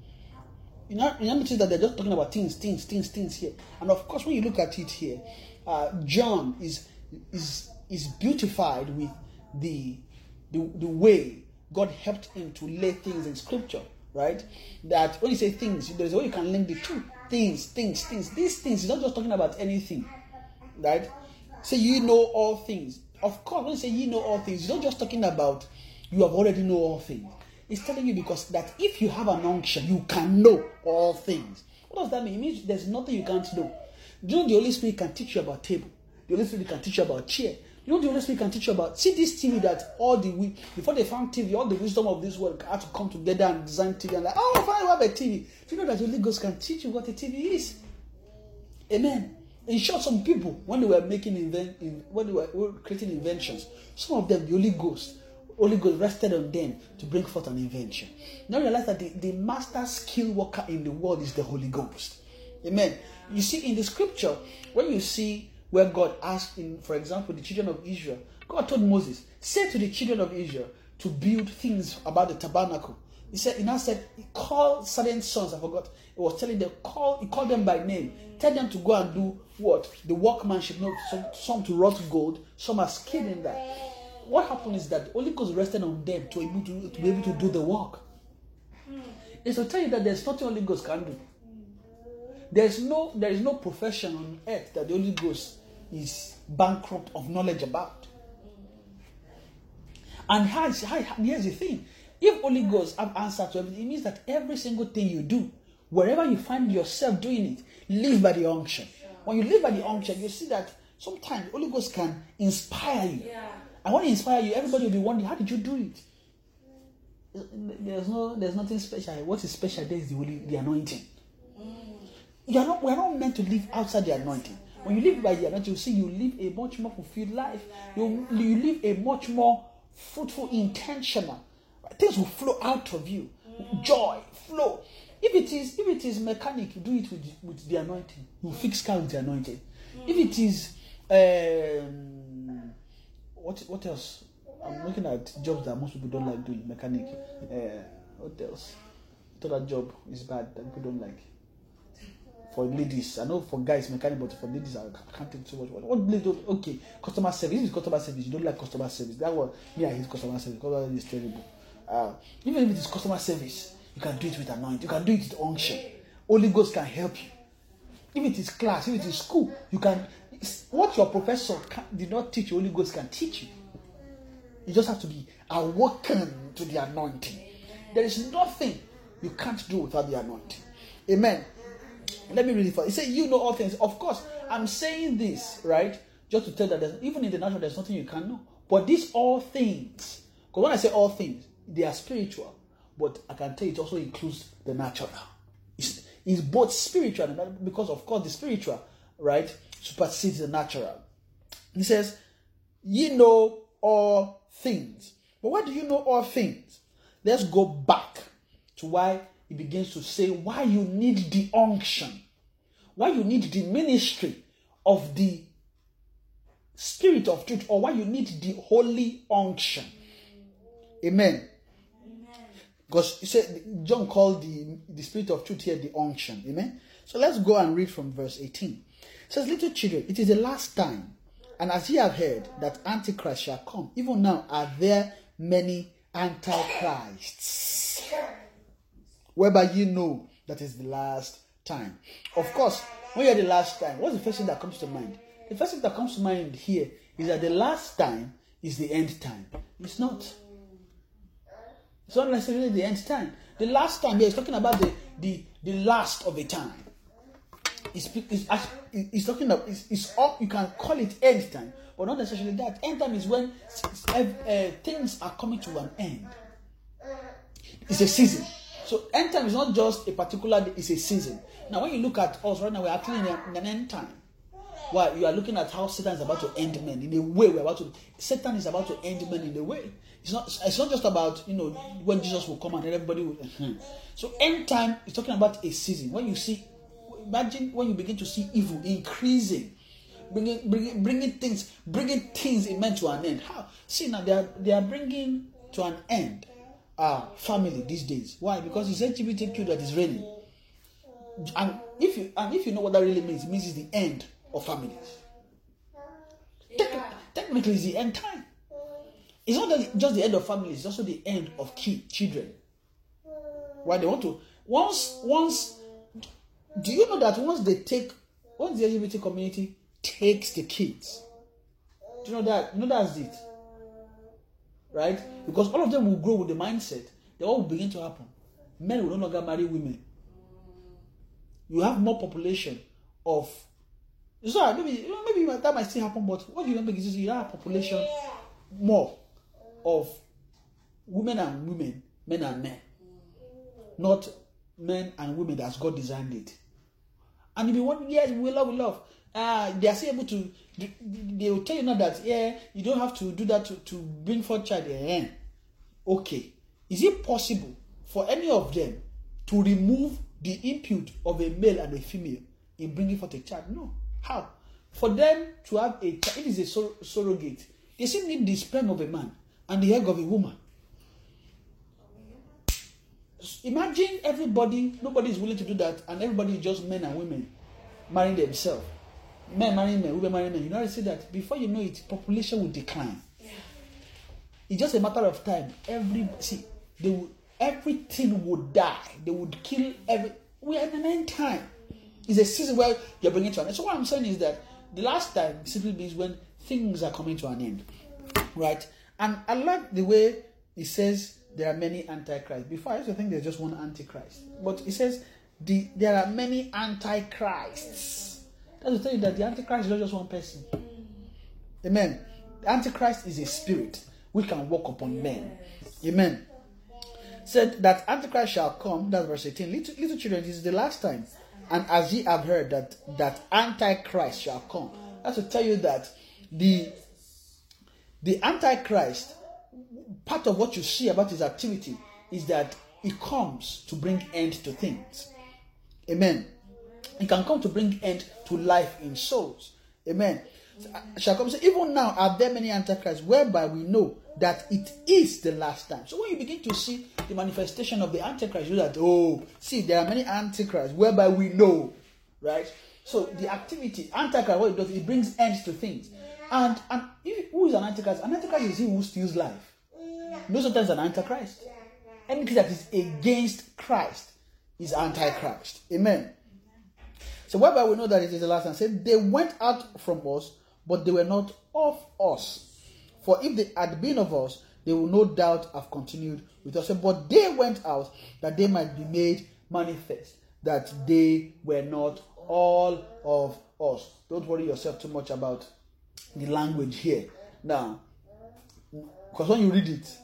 You know, you notice that they're just talking about things, things, things, things here. And of course, when you look at it here, uh, John is is is beautified with the, the the way God helped him to lay things in Scripture right? That when you say things, there's a way you can link the two things, things, things. These things is not just talking about anything, right? Say you know all things. Of course, when you say you know all things, you're not just talking about you have already know all things. It's telling you because that if you have an unction, you can know all things. What does that mean? It means there's nothing you can't know. Do you know the Holy Spirit can teach you about table? The Holy Spirit can teach you about chair. You know the Holy Spirit can teach you about. See this TV that all the wi- before they found TV, all the wisdom of this world had to come together and design TV and like, oh, fine, we have a TV. Do you know that the Holy Ghost can teach you what a TV is? Amen. In short, some people when they were making invent, in, when they were creating inventions, some of them the Holy Ghost, Holy Ghost rested on them to bring forth an invention. Now realize that the, the master skill worker in the world is the Holy Ghost. Amen. You see in the scripture when you see where God asked in, for example, the children of Israel, God told Moses, say to the children of Israel to build things about the tabernacle. He said, he now said, he called certain sons, I forgot. He was telling them, call, he called them by name. Tell them to go and do what? The workmanship, not some, some to wrought gold, some are skilled in that. What happened is that the Holy Ghost rested on them to, able to, to be able to do the work. It's to tell you that there's nothing Holy Ghost can do. There's no there is no profession on earth that the Holy Ghost is bankrupt of knowledge about. And here's, here's the thing: if Holy Ghost have answer to everything, it means that every single thing you do, wherever you find yourself doing it, live by the unction. When you live by the unction, you see that sometimes Holy Ghost can inspire you. Yeah. And want to inspire you, everybody will be wondering, how did you do it? There's no, there's nothing special. What is special there is the holy, the anointing. You are not, we are not meant to live outside the anointing. When you live by the anointing, you see you live a much more fulfilled life. You, you live a much more fruitful, intentional. Things will flow out of you. Joy, flow. If it is, if it is mechanic, do it with, with the anointing. You fix car with the anointing. If it is, um, what what else? I'm looking at jobs that most people don't like doing. Mechanic. Uh, what else? Thought that job is bad that people don't like. For ladies, I know for guys mechanic, but for ladies, I can't think so much. What, what? Okay, customer service. If it's customer service, you don't like customer service. That one, me, I hate customer service. Customer service is terrible. Uh, even if it is customer service, you can do it with anointing. You can do it with unction. Holy Ghost can help you. If it is class, if it is school, you can. What your professor can, did not teach, you, Holy Ghost can teach you. You just have to be awoken to the anointing. There is nothing you can't do without the anointing. Amen. Let me read it for you. He said, You know all things. Of course, I'm saying this, right? Just to tell that even in the natural, there's nothing you can know. But these all things, because when I say all things, they are spiritual. But I can tell it also includes the natural. It's, it's both spiritual and because, of course, the spiritual, right, supersedes the natural. He says, Ye know all things. But why do you know all things? Let's go back to why he begins to say why you need the unction, why you need the ministry of the spirit of truth, or why you need the holy unction. Amen. Because he said John called the, the spirit of truth here the unction. Amen. So let's go and read from verse 18. Says, Little children, it is the last time, and as ye have heard that Antichrist shall come, even now are there many antichrists. Whereby you know that is the last time. Of course, when you're the last time, what's the first thing that comes to mind? The first thing that comes to mind here is that the last time is the end time. It's not. It's not necessarily the end time. The last time here is talking about the, the, the last of a time. It's, it's, talking about it's, it's up. You can call it end time, but not necessarily that. End time is when uh, things are coming to an end. It's a season. So end time is not just a particular day; it's a season. Now, when you look at us right now, we're actually in, a, in an end time. Why you are looking at how Satan is about to end men in a way we're about to. Satan is about to end men in a way. It's not. It's not just about you know when Jesus will come and everybody will. So end time is talking about a season. When you see, imagine when you begin to see evil increasing, bringing bringing bringing things bringing things in men to an end. How? See now they are they are bringing to an end our family these days. Why? Because it's LGBTQ that is reigning. And if you and if you know what that really means, it means it's the end of families. Techn- technically, it's the end time. It's not that- just the end of families; it's also the end of key children. Why they want to once once do you know that once they take once the LGBT community takes the kids, do you know that you know that's it? Right? Because all of them will grow with the mindset, they all will begin to happen. Men will no longer marry women. You have more population of so maybe maybe that might still happen, but what you remember is you have population more of women and women, men and men, not men and women as God designed it. And if you want, yes, we love, we love. Uh, they are still able to. They will tell you now that yeah, you don't have to do that to, to bring forth child. Yeah. Okay, is it possible for any of them to remove the input of a male and a female in bringing forth a child? No. How? For them to have a child, it is a sur- surrogate. They still need the sperm of a man and the egg of a woman. Imagine everybody, nobody is willing to do that, and everybody is just men and women marrying themselves. Men marrying men, women marrying men. You know, I say that before you know it, population will decline. It's just a matter of time. Every see, they will, everything would die. They would kill every. We are in an end time. It's a season where you're bringing to an end. So what I'm saying is that the last time simply means when things are coming to an end, right? And I like the way it says there are many antichrists. Before I used to think there's just one antichrist, but it says the there are many antichrists. That's to tell you that the antichrist is not just one person. Amen. The antichrist is a spirit which can walk upon men. Amen. Said that antichrist shall come. That's verse 18. Little, little children, this is the last time. And as ye have heard that that antichrist shall come. That's to tell you that the the antichrist part of what you see about his activity is that he comes to bring end to things. Amen. He can come to bring end to life in souls. Amen. Shall come say, even now are there many antichrists whereby we know that it is the last time. So when you begin to see the manifestation of the antichrist, you that oh, see there are many antichrists whereby we know, right? So the activity antichrist, what it does, it brings end to things. And and if, who is an antichrist? An antichrist is he who steals life. No, sometimes an antichrist. Anything that is against Christ is antichrist. Amen. So whereby we know that it is the last time, said they went out from us, but they were not of us. For if they had been of us, they will no doubt have continued with us. But they went out that they might be made manifest, that they were not all of us. Don't worry yourself too much about the language here. Now, because when you read it,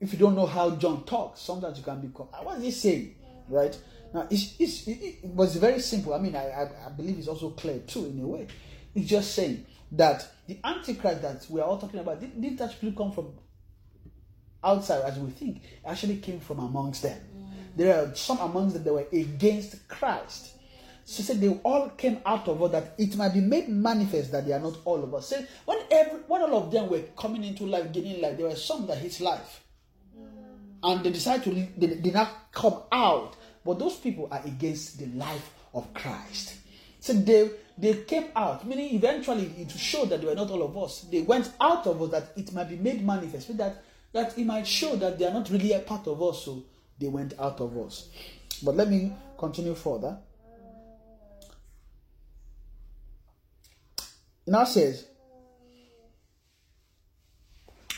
if you don't know how John talks, sometimes you can become, ah, what is he saying? Right? Now, it's, it's, it, was very simple. I mean, I, I, I believe it's also clear too, in a way. It's just saying that the Antichrist that we are all talking about did, didn't actually come from outside as we think, it actually came from amongst them. Mm. There are some amongst them that were against Christ. She said they all came out of us that it might be made manifest that they are not all of us. Say when every when all of them were coming into life, gaining life, there were some that hate life. And they decided to they did not come out. But those people are against the life of Christ. So they they came out, meaning eventually it showed that they were not all of us. They went out of us that it might be made manifest, that that it might show that they are not really a part of us, so they went out of us. But let me continue further. It now says,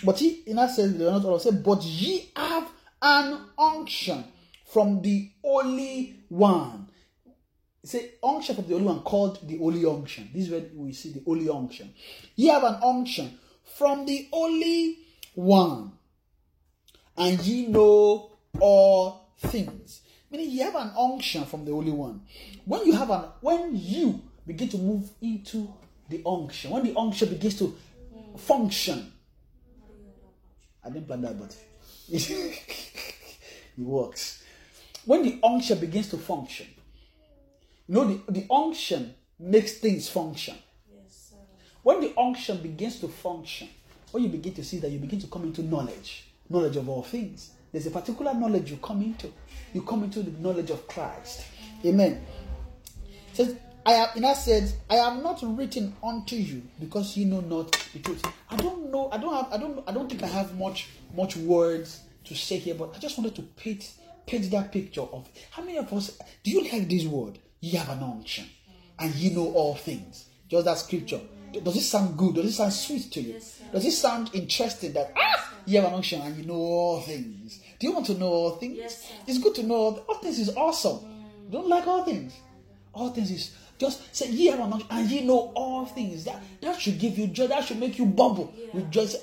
but he in not all of us, but ye have an unction from the Holy One. Say unction from the Holy One called the Holy Unction. This is where we see the Holy Unction. Ye have an unction from the Holy One, and ye know all things. Meaning you have an unction from the Holy One. When you have an when you begin to move into the unction, when the unction begins to function. I didn't plan that, but it works. When the unction begins to function, you know, the, the unction makes things function. Yes, When the unction begins to function, what you begin to see that you begin to come into knowledge, knowledge of all things. There's a particular knowledge you come into. You come into the knowledge of Christ. Amen. It says, I have and I said, I have not written unto you because you know not the truth. I don't know, I don't have, I don't I don't think I have much much words to say here, but I just wanted to paint paint that picture of how many of us do you like this word? You have an unction, and ye know all things. Just that scripture. Does it sound good? Does it sound sweet to you? Does it sound interesting that ah, you have an unction and you know all things? Do you want to know all things? Yes, it's good to know all, all things is awesome. You don't like all things. All things is just say ye have an and ye know all things. That that should give you joy. That should make you bubble with joy. Say,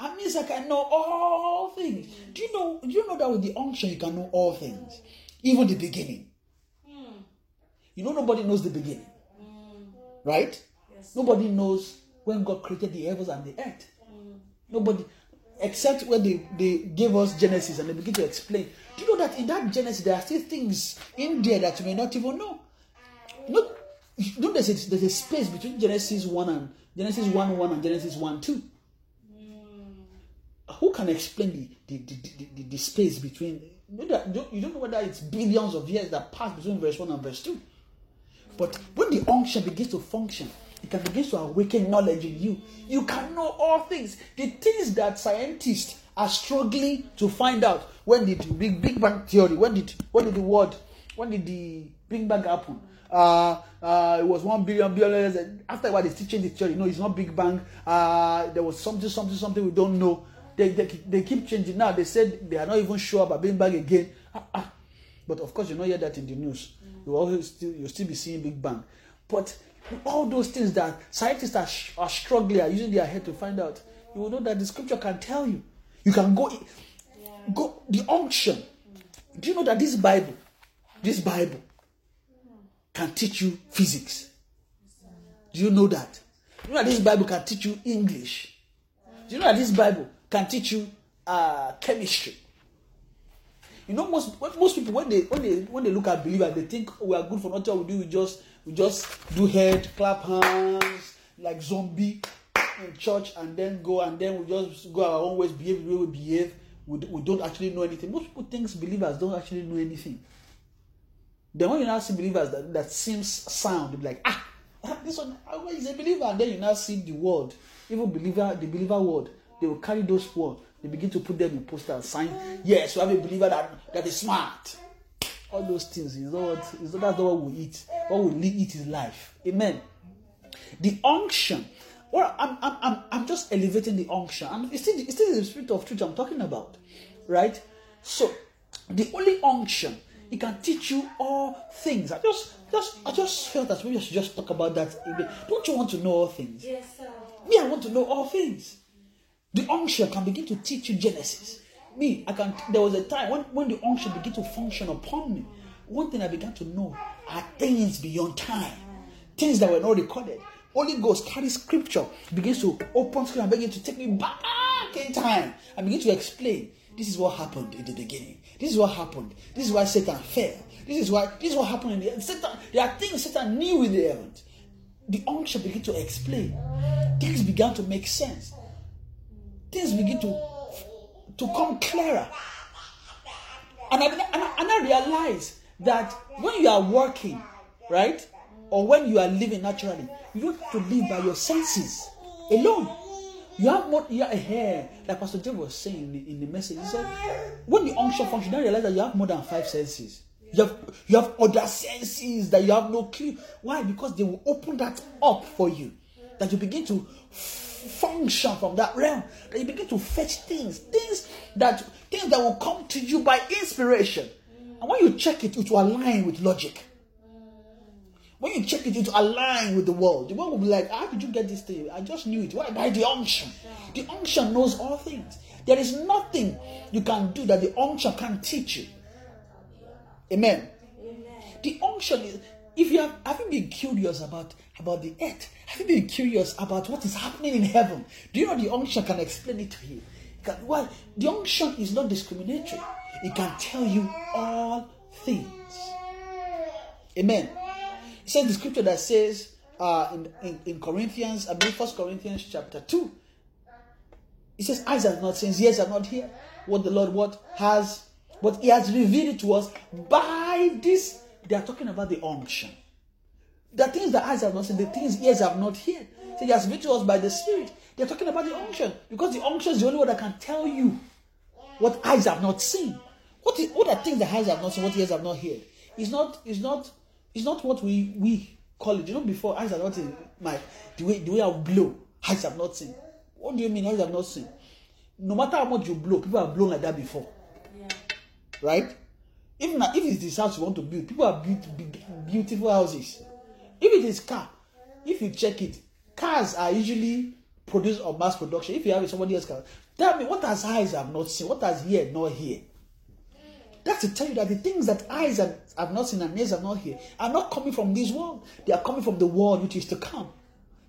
ah, I means I can know all things. Do you know? Do you know that with the unction you can know all things, even the beginning. Hmm. You know nobody knows the beginning, hmm. right? Yes. Nobody knows when God created the heavens and the earth. Hmm. Nobody, except when they, they gave us Genesis and they begin to explain. Do you know that in that Genesis there are still things in there that you may not even know? You know there's a, there's a space between Genesis 1 and Genesis 1 1 and Genesis 1 2. Hmm. Who can explain the, the, the, the, the, space between? You don't, you don't know whether it's billions of years that pass between verse 1 and verse 2. But when the unction begins to function, it can begin to awaken knowledge in you. You can know all things. The things that scientists are struggling to find out. When did the Big, Big Bang Theory? When did when did the word? When did the Big Bang happen? Uh, uh, it was one billion billion and After a while, they still change the theory. No, it's not Big Bang. Uh, there was something, something, something we don't know. They, they, they keep changing. Now they said they are not even sure about Big Bang again. Ah, ah. But of course, you don't hear that in the news. You always still you still be seeing Big Bang. But all those things that scientists are, sh- are struggling, are using their head to find out, you will know that the scripture can tell you. You can go, go the unction. Do you know that this Bible, this Bible, can teach you physics? Do you know that? Do you know that this Bible can teach you English? Do you know that this Bible can teach you uh, chemistry? You know, most most people when they when they when they look at believers, they think oh, we are good for nothing. We do we just we just do head, clap hands like zombie in church, and then go and then we just go our own ways, behave the way we behave. We, we don't actually know anything. Most people think believers don't actually know anything. Then when you now see believers that, that seems sound, they be like, ah, ah, this one ah, is a believer. And then you now see the word, even believer, the believer word, they will carry those words. They begin to put them in posters, sign, yes, we have a believer that, that is smart. All those things, is not what, is not, that's not what we eat. What we eat is life. Amen. The unction. Well, I'm, I'm, I'm, I'm just elevating the unction. And it's still, it's still the spirit of truth I'm talking about. Right? So, the only unction, it can teach you all things. I just, just, I just felt that maybe I should just talk about that. a bit. Don't you want to know all things? Yes, sir. Me, I want to know all things. The unction can begin to teach you Genesis. Me, I can. There was a time when, when the unction began to function upon me. One thing I began to know are things beyond time, things that were not recorded. Holy Ghost carries scripture, begins to open scripture and begin to take me back in time and begin to explain. This is what happened in the beginning. This is what happened. This is why Satan fell. This is why this is what happened in the Satan. There are things Satan knew in the heavens. The unction began to explain. Things began to make sense things begin to to come clearer. And I, and I, and I realize that when you are working, right, or when you are living naturally, you have to live by your senses alone. You have more, you have a hair, like Pastor Jay was saying in the, message. He said, when the unction function, you realize that you have more than five senses. You have you have other senses that you have no clue. Why? Because they will open that up for you. That you begin to function from that realm. That you begin to fetch things, things that things that will come to you by inspiration. And when you check it, it will align with logic. When you check it, it will align with the world. The world will be like, How did you get this thing? I just knew it. Why? By the unction. The unction knows all things. There is nothing you can do that the unction can't teach you. Amen. The unction is if you have have you been curious about about the earth, have you been curious about what is happening in heaven? Do you know the unction can explain it to you? Can, why? The unction is not discriminatory. It can tell you all things. Amen. It says the scripture that says uh, in, in, in Corinthians, I believe First Corinthians chapter 2. It says, eyes have not seen, ears have not heard what the Lord what has, what He has revealed it to us by this. They are talking about the unction. The things that eyes have not seen, the things ears have not heard. So He has revealed to us by the Spirit. They're talking about the unction because the unction is the only one that can tell you what eyes have not seen, What, is, what are things that eyes have not seen, what ears have not heard? It's not, it's not, it's not what we we call it. You know, before eyes have not seen, my the way the way I blow, eyes have not seen. What do you mean eyes have not seen? No matter how much you blow, people have blown like that before, Yeah. right? If na, if it's this house you want to build, people have built beautiful houses. If it is car, if you check it, cars are usually produced on mass production. If you have somebody else car, tell me what has eyes have not seen, what has ear not hear. That's to tell you that the things that eyes have, have not seen and ears have not heard are not coming from this world. They are coming from the world which is to come.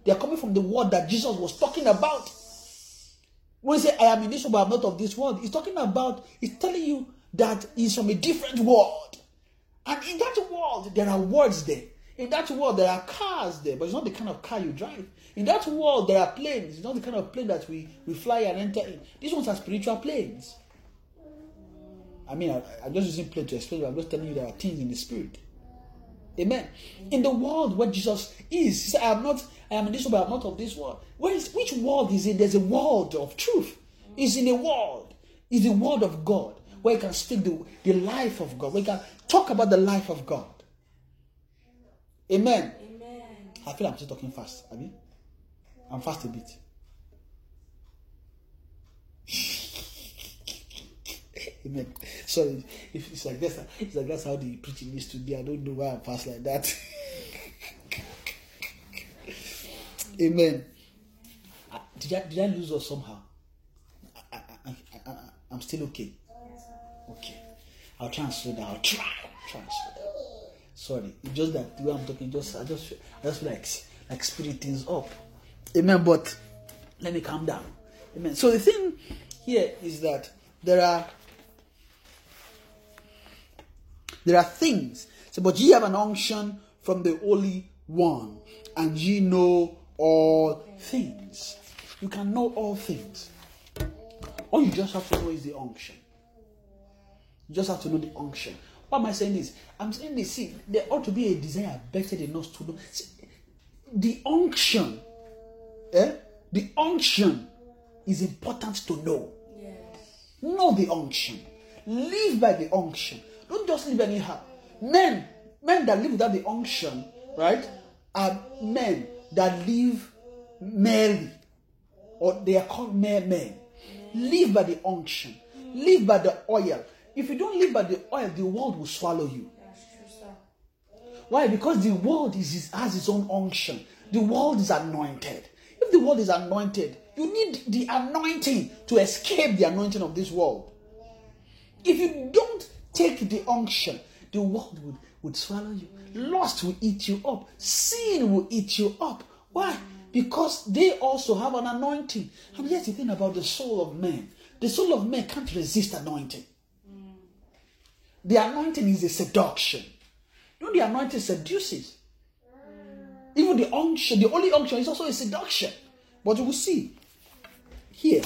They are coming from the world that Jesus was talking about. When he say, I am in this world, but I'm not of this world, he's talking about, he's telling you that he's from a different world. And in that world, there are words there. In that world, there are cars there, but it's not the kind of car you drive. In that world, there are planes. It's not the kind of plane that we, we fly and enter in. These ones are spiritual planes. I mean, I, I'm just using play to explain, but I'm just telling you there are things in the spirit. Amen. In the world where Jesus is, he said, I am not, I am in this world, but I am not of this world. Where is which world is it? There's a world of truth. Is in a world. Is the word of God. Where you can speak the, the life of God. Where you can talk about the life of God. Amen. Amen. I feel I'm still talking fast. I mean, I'm fast a bit. Amen. Sorry, if it's like this, it's like that's how the preaching is to be. I don't know why I'm fast like that. Amen. Did I, did I lose us somehow? I, I, I, I, I, I'm still okay. Okay. I'll try and slow down. I'll try. Try and slow down. Sorry. It's just that the way I'm talking, just I just I just feel like like speed things up. Amen. But let me calm down. Amen. So the thing here is that there are there are things. So, but ye have an unction from the Holy One, and ye know all things. You can know all things. All you just have to know is the unction. You just have to know the unction. Why am I saying this? I'm saying this. See, there ought to be a desire better than us to know. See, the unction, eh? The unction is important to know. Yes. Know the unction. Live by the unction. Don't just live anyhow. Men, men that live without the unction, right, are men that live merely, or they are called mere men. Live by the unction. Live by the oil. If you don't live by the oil, the world will swallow you. Why? Because the world is- has its own unction. The world is anointed. If the world is anointed, you need the anointing to escape the anointing of this world. If you don't take the unction, the world would, would swallow you. Lust will eat you up. Sin will eat you up. Why? Because they also have an anointing. And here's the thing about the soul of man the soul of man can't resist anointing. The anointing is a seduction. You know, the anointing seduces. Even the unction, the only unction is also a seduction. But you will see here,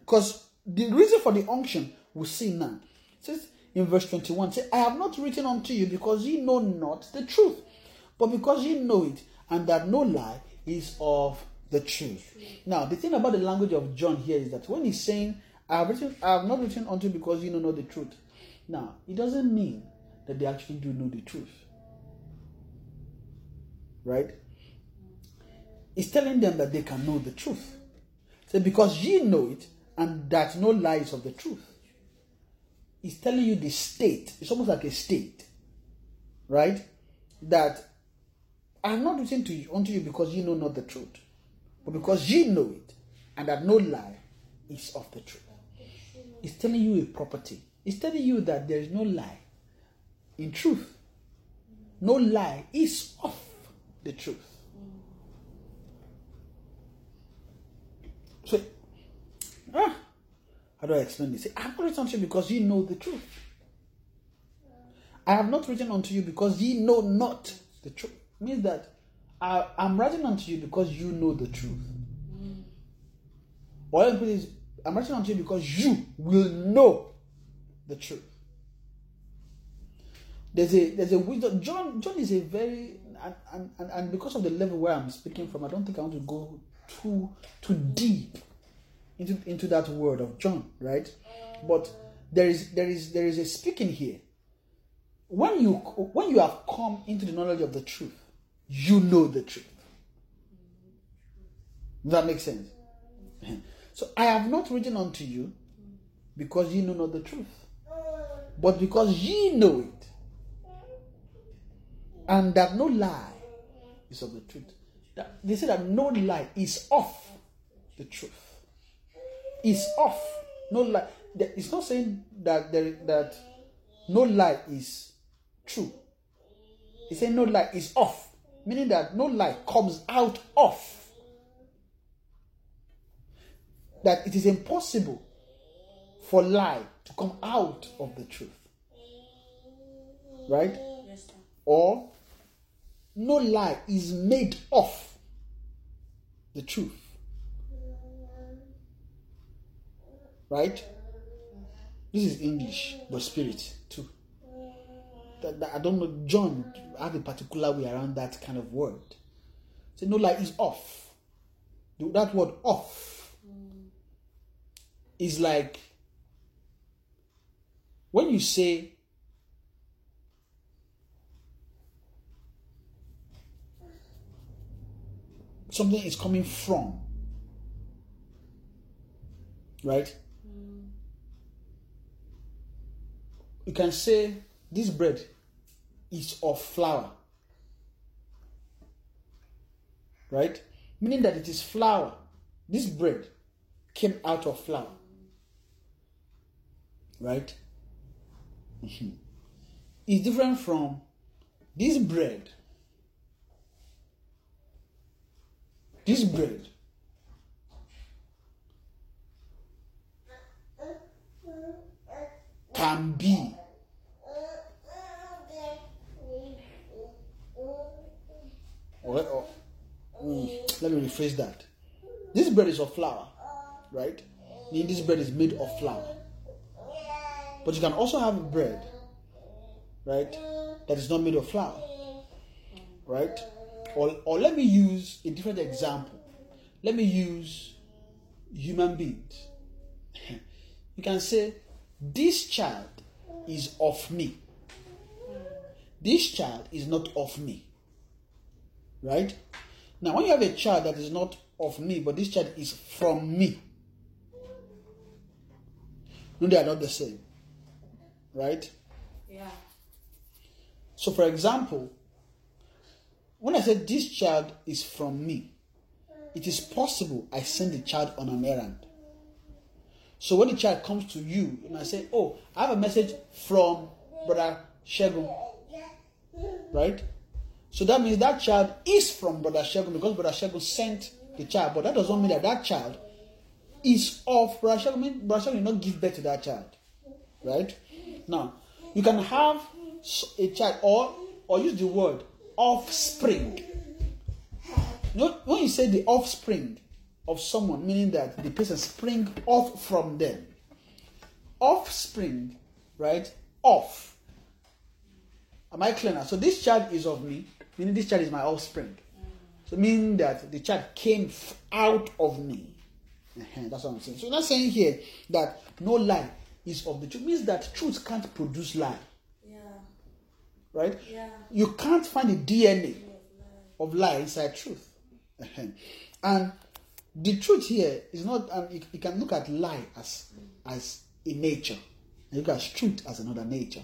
because the reason for the unction we'll see now. Says in verse 21, say, I have not written unto you because ye know not the truth, but because ye know it, and that no lie is of the truth. Now, the thing about the language of John here is that when he's saying, I have written, I have not written unto you because you know not the truth. Now, it doesn't mean that they actually do know the truth. Right? It's telling them that they can know the truth. So because ye know it, and that no lie is of the truth. It's telling you the state. It's almost like a state. Right? That I am not written to you unto you because ye know not the truth. But because ye know it, and that no lie is of the truth. It's telling you a property. It's telling you that there is no lie in truth. No lie is of the truth. So, ah, how do I explain this? I have written unto you because ye know the truth. I have not written unto you because ye know not the truth. Means that I, I'm writing unto you because you know the truth. Or me put I'm writing unto you because you will know the truth. There's a there's a wisdom. John John is a very and, and, and because of the level where I'm speaking from, I don't think I want to go too too deep into into that word of John, right? But there is there is there is a speaking here. When you when you have come into the knowledge of the truth, you know the truth. Does that make sense? So I have not written unto you because ye know not the truth, but because ye know it, and that no lie is of the truth. That, they say that no lie is of the truth. Is off. No lie. It's not saying that there that no lie is true. It's saying no lie is off, meaning that no lie comes out of. That it is impossible for lie to come out of the truth. Right? Yes. Or no lie is made of the truth. Right? This is English, but spirit too. That, that- I don't know. John have a particular way around that kind of word. Say no lie is off. That word off is like when you say something is coming from. Right? You can say this bread is of flour. Right? Meaning that it is flour. This bread came out of flour. Right? Mhm. It's different from this bread this bread can be mm, let me rephrase that this bread is of flour right this bread is made of flour but you can also have bread right that is not made of flour right? Or, or let me use a different example. Let me use human beings. you can say, This child is of me. This child is not of me. Right? Now, when you have a child that is not of me, but this child is from me, no, they are not the same. Right? Yeah. So, for example, when I said this child is from me, it is possible I send the child on an errand. So when the child comes to you, you might say, "Oh, I have a message from brother Shegun," right? So that means that child is from brother Shegun because brother Shegun sent the child, but that doesn't mean that that child is of brother Shegun. Mean brother Shegun did not give birth to that child, right? Now you can have a child or or use the word offspring. When you say the offspring of someone, meaning that the person spring off from them. Offspring, right? Off. Am I clear now? So this child is of me, meaning this child is my offspring. So meaning that the child came out of me. Ehen, That's what I'm saying. So not saying here that no lie is of the truth. Means that truth can't produce lie. Yeah. Right? Yeah. You can't find the DNA of lie inside truth. Ehen. And the truth here is not, and you, you can look at lie as as a nature, and look at truth as another nature,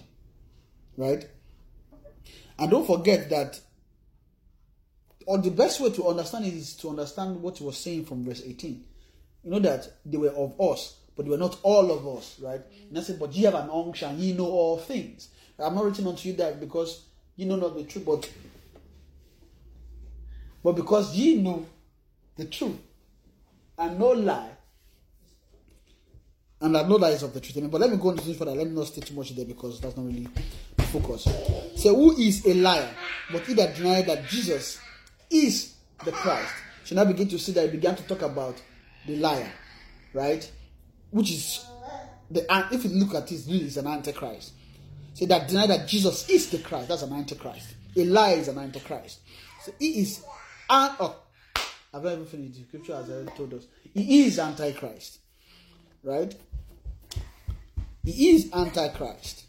right? And don't forget that, or the best way to understand it is to understand what he was saying from verse 18. You know that they were of us, but they were not all of us, right? And I said, but ye have an unction, ye know all things. I'm not written unto you that because you know not the truth, but but because ye know the truth and no lie, and that no lie is of the truth. But let me go into this further. Let me not stay too much there because that's not really the focus. So, who is a liar? But he that denied that Jesus is the Christ. So now begin to see that he began to talk about the liar, right? Which is the if you look at this, really is an antichrist. Say that deny that Jesus is the Christ. That's an antichrist. A lie is an antichrist. So he is an I've not even finished. The scripture has already told us. He is antichrist. Right? He is Antichrist.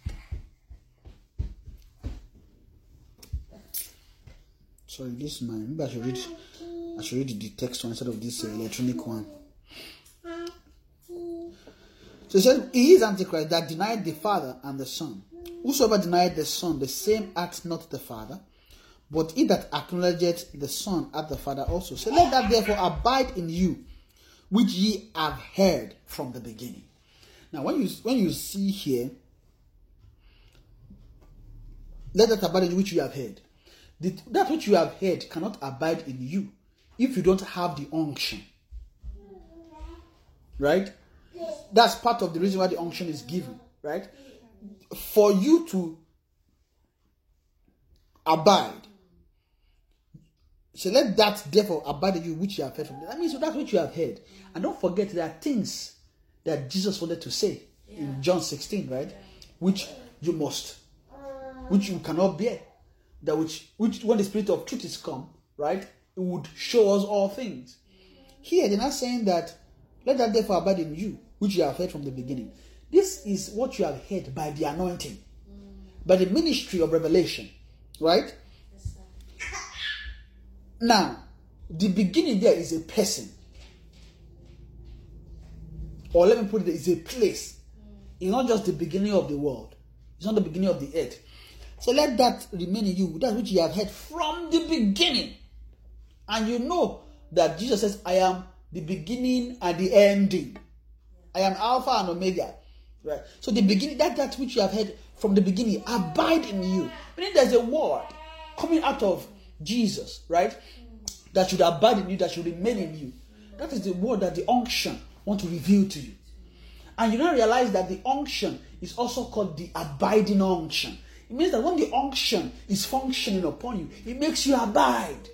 Sorry, this is. Maybe I should read. I should read the text one instead of this uh, electronic one. So he said, He is Antichrist that denied the Father and the Son. Whosoever denied the Son, the same acts not the Father. But he that acknowledgeth the Son hath the Father also. So let that therefore abide in you, which ye have heard from the beginning. Now, when you when you see here, let that abide in which you have heard. The, that which you have heard cannot abide in you if you don't have the unction. Right? That's part of the reason why the unction is given. Right? For you to abide. So let that therefore abide in you which you have heard from. That means that's what you have heard. And don't forget there are things that Jesus wanted to say in John 16, right? Which you must, which you cannot bear. That which, which when the spirit of truth is come, right? It would show us all things. Here they're not saying that let that therefore abide in you, which you have heard from the beginning. This is what you have heard by the anointing, by the ministry of revelation, right? Now, the beginning there is a person. Or let me put it, it's a place. It's not just the beginning of the world. It's not the beginning of the earth. So let that remain in you. That which you have heard from the beginning. And you know that Jesus says, I am the beginning and the ending. I am Alpha and Omega. Right. So the beginning, that that which you have heard from the beginning, abide in you. Meaning there's a word coming out of Jesus, right? That should abide in you, that should remain in you. That is the word that the unction want to reveal to you. And you don't realize that the unction is also called the abiding unction. It means that when the unction is functioning upon you, it makes you abide.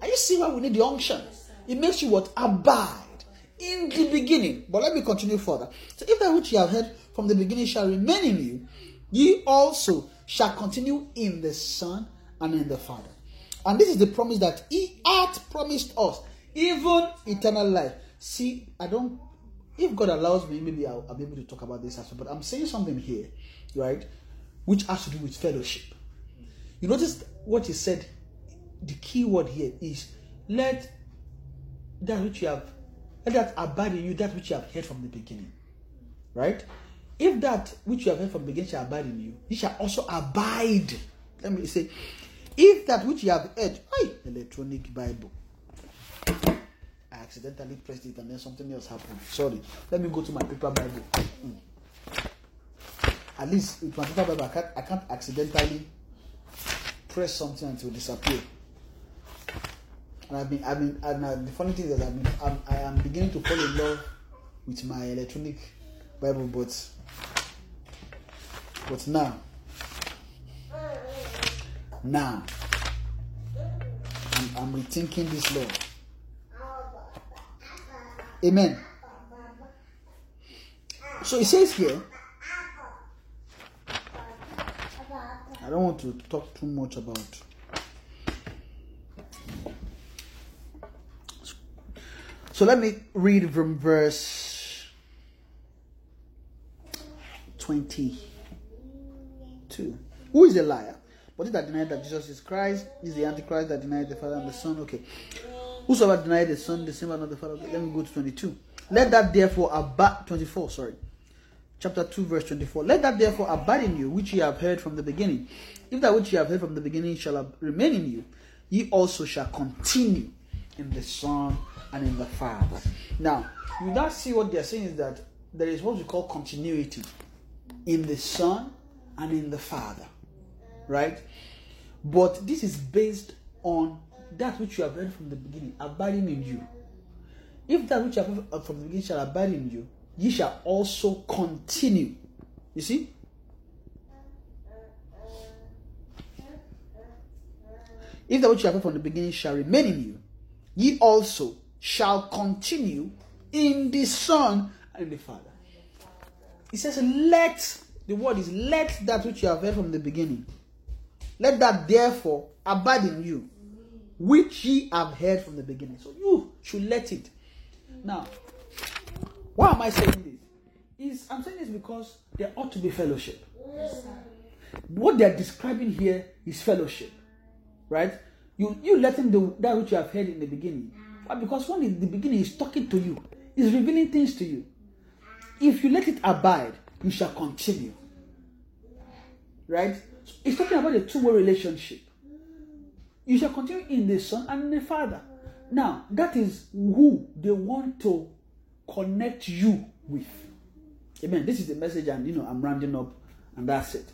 Are you seeing why we need the unction? It makes you what? Abide in the beginning. But let me continue further. So if that which you have heard from the beginning shall remain in you, ye also shall continue in the Son and in the Father. And this is the promise that He hath promised us, even eternal life. See, I don't. If God allows me, maybe I'll, I'll be able to talk about this as well. But I'm saying something here, right, which has to do with fellowship. You notice what He said. The key word here is let that which you have, let that abide in you, that which you have heard from the beginning, right? If that which you have heard from the beginning shall abide in you, you shall also abide. Let me say, if that which you have heard, hey, electronic Bible. I accidentally pressed it and then something else happened. Sorry. Let me go to my paper Bible. Mm. At least with my paper Bible, I can't, I can't accidentally press something and it will disappear. And I've been, I've been, and uh, the funny thing is I've been, I'm, I am beginning to fall in love with my electronic Bible, but, but now, now, I'm, I'm rethinking this law. Amen. So it says here, I don't want to talk too much about. So let me read from verse 22. Who is a liar? But he that denied that Jesus is Christ is the Antichrist that denied the Father and the Son. Okay. Whosoever denied the Son, the same are the Father. Let me go to 22. Let that therefore abide, 24, sorry. Chapter 2, verse 24. Let that therefore abide in you, which ye have heard from the beginning. If that which ye have heard from the beginning shall remain in you, ye also shall continue in the Son and in the Father. Now, you now see what they're saying is that there is what we call continuity in the Son and in the Father. Right? But this is based on that which you have heard from the beginning, abiding in you. If that which you have heard from the beginning shall abide in you, ye shall also continue. You see? If that which you have heard from the beginning shall remain in you, ye also shall continue in the Son and in the Father. He says, Let, the word is, let that which you have heard from the beginning, let that therefore abide in you, which ye have heard from the beginning. So you should let it. Now, why am I saying this? is I'm saying this because there ought to be fellowship. What they're describing here is fellowship, right? You you let him do that which you have heard in the beginning, because when in the beginning is talking to you, he's revealing things to you. If you let it abide, you shall continue, right? He's talking about a two-way relationship. You shall continue in the Son and in the Father. Now that is who they want to connect you with. Amen. This is the message, and you know I'm rounding up, and that's it.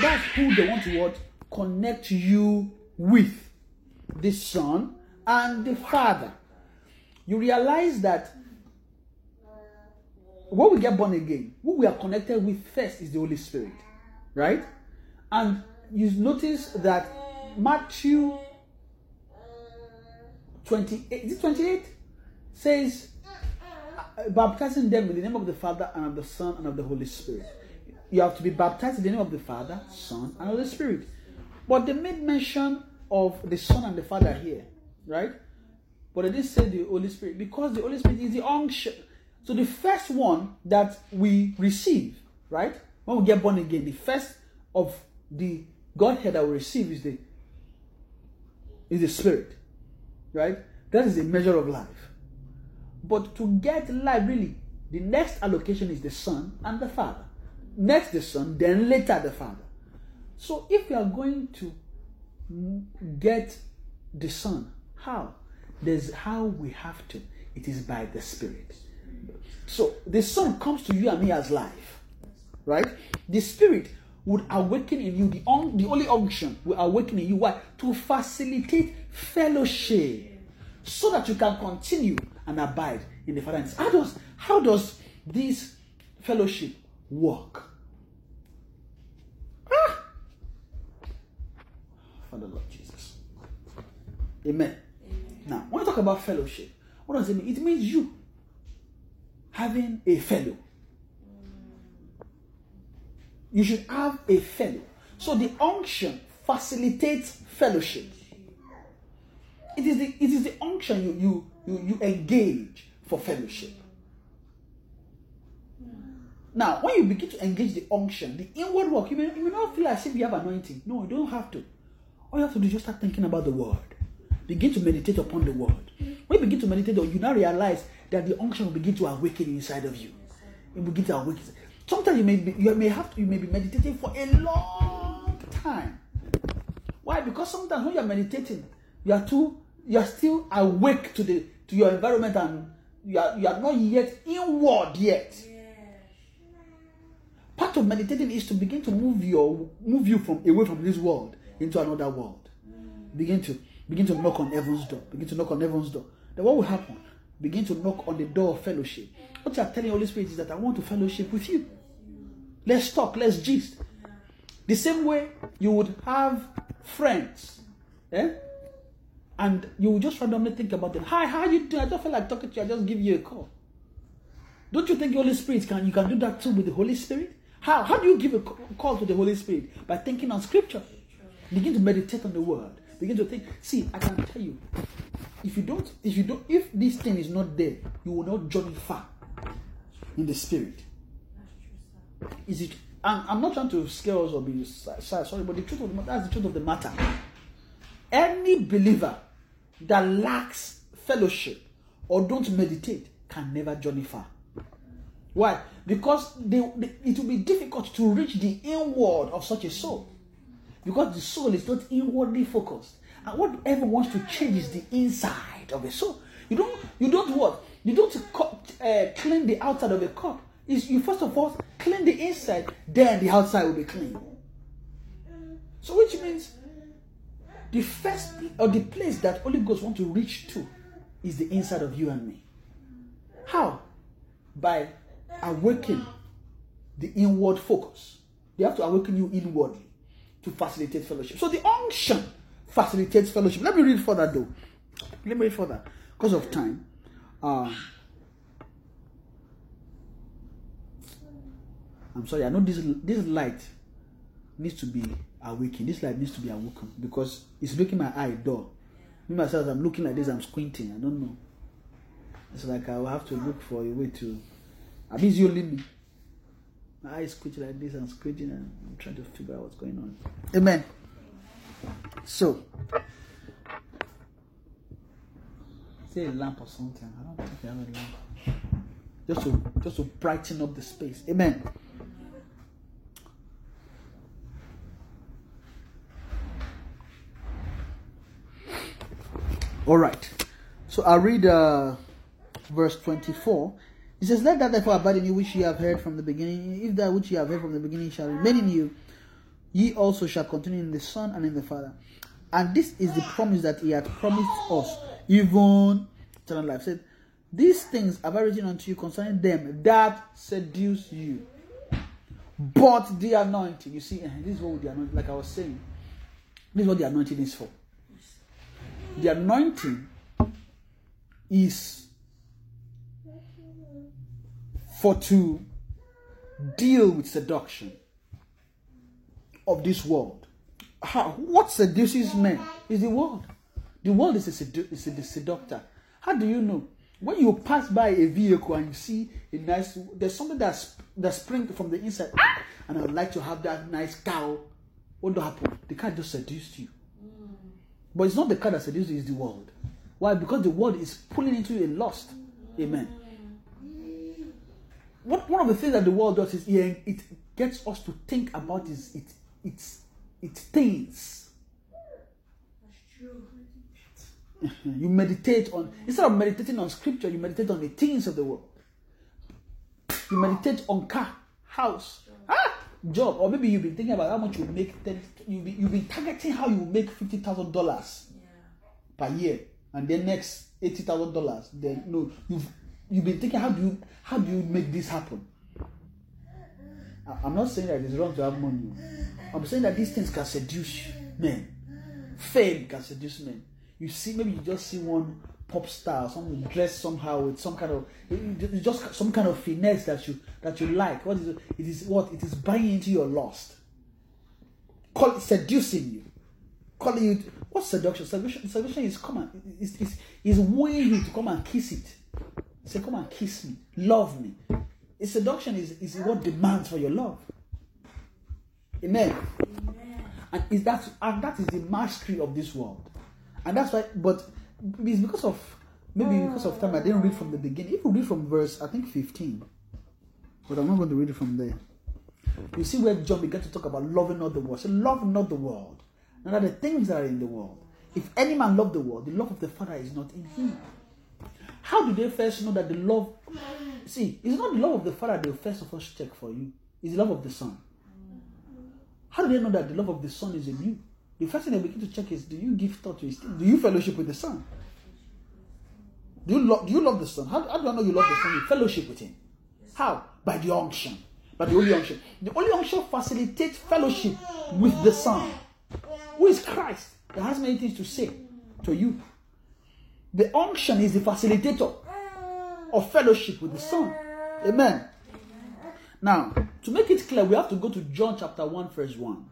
That's who they want to what connect you with, the Son and the Father. You realize that when we get born again, who we are connected with first is the Holy Spirit, right? And you notice that Matthew 28, is it 28? Says, uh, baptizing them in the name of the Father and of the Son and of the Holy Spirit. You have to be baptized in the name of the Father, Son, and Holy Spirit. But they made mention of the Son and the Father here, right? But they didn't say the Holy Spirit because the Holy Spirit is the unction. So the first one that we receive, right? When we get born again, the first of the Godhead that we receive is the is the Spirit, right? That is a measure of life. But to get life, really, the next allocation is the Son and the Father. Next the Son, then later the Father. So if we are going to get the Son, how? There's how we have to. It is by the Spirit. So the Son comes to you and me as life, right? The Spirit would awaken in you the un- the only unction will awaken in you. Why? To facilitate fellowship, so that you can continue and abide in the Father. How does how does this fellowship work? Ah! Father Lord Jesus. Amen. Now, when we talk about fellowship, what does it mean? It means you having a fellow. You should have a fellow. So the unction facilitates fellowship. It is the it is the unction you you you, you engage for fellowship. Now, when you begin to engage the unction, the inward work, you may, you may not feel as if you have anointing. No, you don't have to. All you have to do is just start thinking about the word. Begin to meditate upon the word. When you begin to meditate, you now realize that the unction will begin to awaken inside of you. It will begin to awaken. Sometimes you may be, you may have to, you may be meditating for a long time. Why? Because sometimes when you are meditating, you are too, you are still awake to the to your environment and you are you are not yet inward yet. Part of meditating is to begin to move your move you from away from this world into another world. Begin to begin to knock on heaven's door. Begin to knock on heaven's door. Then what will happen? Begin to knock on the door of fellowship. What you are telling Holy Spirit is that I want to fellowship with you. Let's talk, let's gist. The same way you would have friends, eh? And you just randomly think about them. Hi, how are you doing? I don't feel like talking to you. I just give you a call. Don't you think the Holy Spirit can you can do that too with the Holy Spirit? How how do you give a call to the Holy Spirit? By thinking on Scripture. Begin to meditate on the Word. Begin to think. See, I can tell you, if you don't, if you don't, if this thing is not there, you will not journey far in the Spirit. Is it? I'm, I'm not trying to scare us or be si- sorry, but the truth of the matter, that's the truth of the matter. Any believer that lacks fellowship or don't meditate can never journey far. Why? Because they, they- it will be difficult to reach the inward of such a soul. Because the soul is not inwardly focused. And whatever wants to change is the inside of a soul. You don't, you don't what? You don't uh, clean the outside of a cup. Is you first of all clean the inside, then the outside will be clean. So, which means the first or the place that Holy Ghost want to reach to is the inside of you and me. How? By awakening the inward focus. They have to awaken you inwardly to facilitate fellowship. So the unction facilitates fellowship. Let me read further though. Let me read further because of time. Uh, I'm sorry. I know this this light needs to be awakened. This light needs to be awoken because it's making my eye dull. Me myself, I'm looking like this. I'm squinting. I don't know. It's like I will have to look for a way to. I mean, it's only me. My eyes squinting like this and squinting and I'm trying to figure out what's going on. Amen. So, say a lamp or something. I don't think you have a lamp. Just to just to brighten up the space. Amen. All right. So I'll read uh, verse 24. He says, Let that therefore abide in you which ye have heard from the beginning. If that which ye have heard from the beginning shall remain in you, ye also shall continue in the Son and in the Father. And this is the promise that he had promised us, even eternal life. Said, These things have I written unto you concerning them that seduce you. But the anointing, you see, eh, this is what the anointing, like I was saying, this is what the anointing is for. The anointing is for to deal with seduction of this world. How, what seduces men is the world. The world is a, sedu- is a seductor. How do you know? When you pass by a vehicle and you see a nice, there's something that's that springs from the inside, "Ah, and I would like to have that nice cow. What do happen? The car just seduced you. But it's not the car that seduces it's the world. Why? Because the world is pulling into you a lust. Amen. What, one of the things that the world does is yeah, it gets us to think about is it it's it things. you meditate on instead of meditating on scripture, you meditate on the things of the world. You meditate on car, house, ah, job, or maybe you've been thinking about how much you make. Ten, you've been, you've been targeting how you make fifty thousand dollars per year, and then next eighty thousand dollars. Then no, you've you've been thinking how do you how do you make this happen? I- I'm not saying that it's wrong to have money. I'm saying that these things can seduce men. Fame can seduce men. You see, maybe you just see one pop star, someone dressed somehow with some kind of it's just some kind of finesse that you that you like. What is it? It is what it is buying into your lust. Call it seducing you. Calling you What seduction? Seduction, seduction is come and is is is wooing you to come and kiss it. Say, come and kiss me, love me. A seduction is, is what demands for your love. Amen. And is that and that is the mastery of this world. And that's why but it's because of maybe because of time I didn't read from the beginning. If you read from verse I think 15, but I'm not going to read it from there. You see where John began to talk about loving not the world. Love not the world. Of the things that are in the world. If any man love the world, the love of the Father is not in him. How do they first know that the love? See, it's not the love of the Father they first of all check for you. It's the love of the Son. How do they know that the love of the Son is in you? The first thing they begin to check is: Do you give thought to His? Do you fellowship with the Son? Do you love? Do you love the Son? How, how do I know you love the Son? You fellowship with Him. How? By the unction. By the Holy Unction. The Holy Unction facilitates fellowship with the Son, who is Christ, that has many things to say to you. The unction is the facilitator of fellowship with the Son. Amen. Now, to make it clear, we have to go to John chapter 1, verse 1.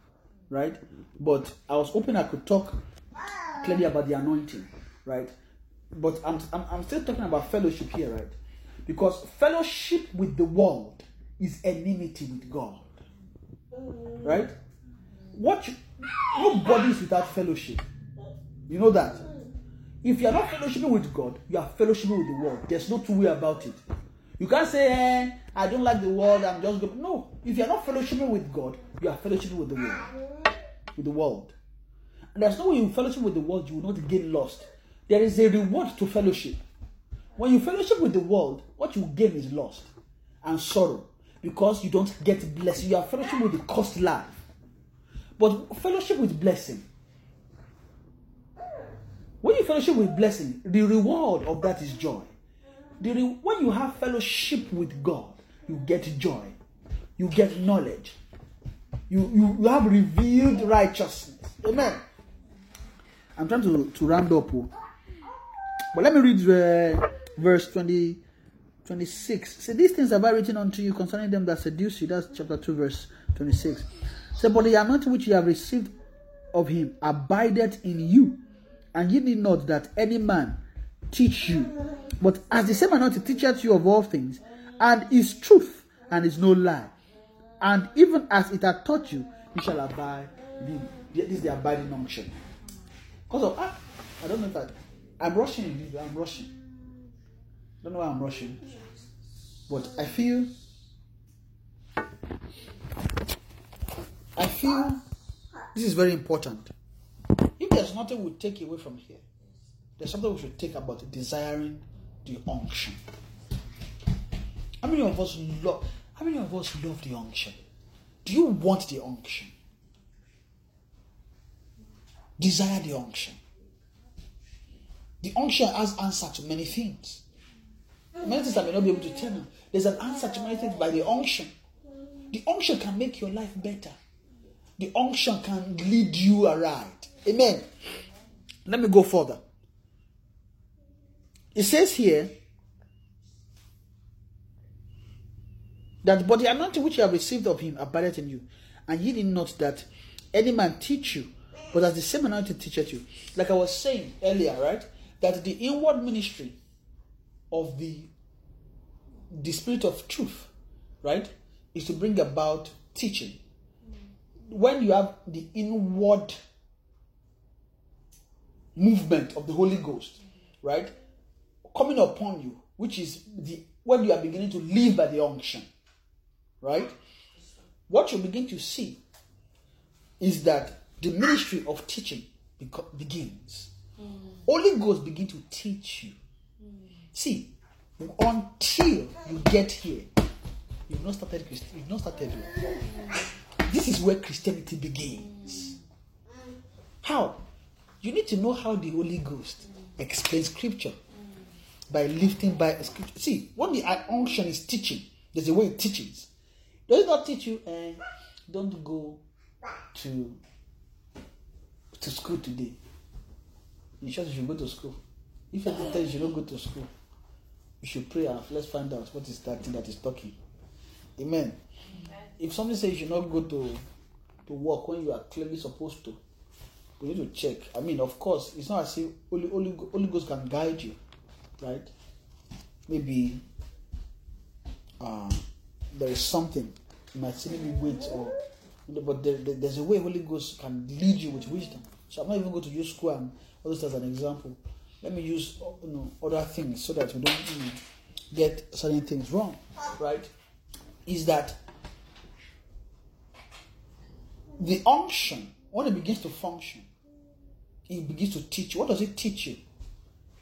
Right? But I was hoping I could talk clearly about the anointing. Right? But I'm, I'm, I'm still talking about fellowship here, right? Because fellowship with the world is enmity with God. Right? What you, nobody is without fellowship. You know that? If you are not fellowshipping with God, you are fellowshipping with the world. There's no two way about it. You can't say, eh, I don't like the world, I'm just going. No. If you are not fellowshipping with God, you are fellowshipping with the world. With the world. And there's no way you fellowship with the world, you will not get lost. There is a reward to fellowship. When you fellowship with the world, what you gain is lost and sorrow because you don't get blessed. You are fellowship with the cost life. But fellowship with blessing. When you fellowship with blessing, the reward of that is joy. The re- when you have fellowship with God, you get joy, you get knowledge, you, you, you have revealed righteousness. Amen. I'm trying to, to round up. oh. But let me read uh, verse 20, 26. Say, These things have I written unto you concerning them that seduce you. That's chapter 2, verse 26. Say, But the anointing which you have received of him abideth in you, and ye need not that any man teach you. But as the same anointing teacheth you of all things, and is truth, and is no lie. And even as it had taught you, you shall abide. This is the abiding unction. Because of ah, I don't know if I, I'm rushing. I'm rushing. Don't know why I'm rushing, but I feel. I feel this is very important. If there's nothing we take away from here, there's something we should take about desiring the unction. How many of us love? How many of us love the unction? Do you want the unction? Desire the unction. The unction has answer to many things. Many things I may not be able to tell you. There's an answer to many things by the unction. The unction can make your life better. The unction can lead you aright. Amen. Let me go further. It says here that but the anointing which you have received of him abideth in you, and ye did not that any man teach you, but as the same anointing teacheth you. Like I was saying earlier, right? That the inward ministry of the the spirit of truth, right, is to bring about teaching. When you have the inward movement of the Holy Ghost, right, coming upon you, which is the when you are beginning to live by the unction, right? What you begin to see is that the ministry of teaching begins. Mm. Holy Ghost begin to teach you. Mm. See, until you get here, you've not started. Christ- You've not started. This is where Christianity begins. How? You need to know how the Holy Ghost explains Scripture by lifting by a Scripture. See, when the unction is teaching, there's a way it teaches. Does it not teach you? Eh, don't go to to school today. In short, you should go to school. If you you should not go to school, you should pray and let's find out what is that thing that is talking. Amen. If somebody says you should not go to to work when you are clearly supposed to, we need to check. I mean, of course, it's not as if Holy, Holy, Holy Ghost can guide you, right? Maybe uh, there is something you might see maybe wait or but there, there- there's a way Holy Ghost can lead you with wisdom. So I'm not even going to use school and all this as an example. Let me use you know other things so that we don't you know, get certain things wrong, right? Is that the unction when it begins to function, it begins to teach you. What does it teach you?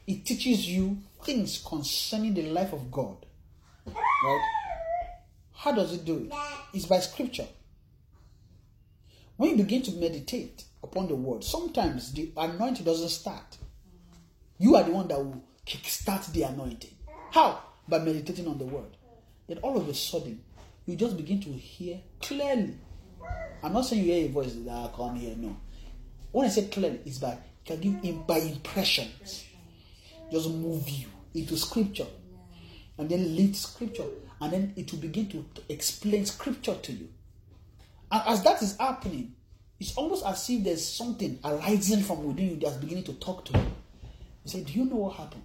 It teaches you things concerning the life of God. Right? How does it do it? It's by scripture. When you begin to meditate upon the word, sometimes the anointing doesn't start. You are the one that will kickstart the anointing. How? By meditating on the word. Then all of a sudden, you just begin to hear clearly. I'm not saying you hear a voice that "Ah, come here. No. When I say clearly, it's by can give by impressions. Just move you into scripture. And then lead scripture. And then it will begin to to explain scripture to you. And as that is happening, it's almost as if there's something arising from within you that's beginning to talk to you. You say, Do you know what happened?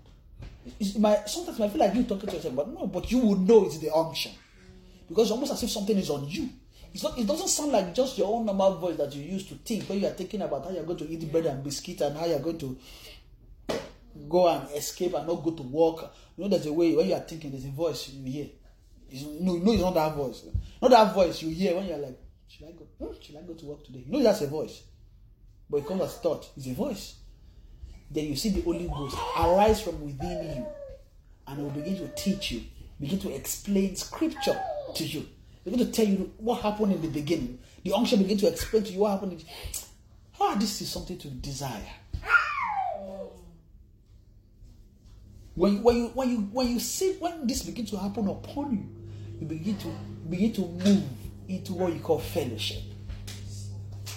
It's, it might, sometimes i feel like you talking to yourself, but no, but you would know it's the unction. Because almost as if something is on you. It's not, it doesn't sound like just your own normal voice that you use to think when you are thinking about how you're going to eat bread and biscuit and how you're going to go and escape and not go to work. You know, there's a way when you are thinking, there's a voice you hear. It's, no, no, it's not that voice. Not that voice you hear when you're like, should I go? Hmm, should I go to work today? Know that's a voice, but it comes as thought. It's a voice. Then you see the Holy Ghost arise from within you, and it will begin to teach you, begin to explain Scripture to you, begin to tell you what happened in the beginning. The unction begin to explain to you what happened. In, ah, this is something to desire. When, you, when you when you when you see when this begins to happen upon you, you begin to begin to move into what you call fellowship.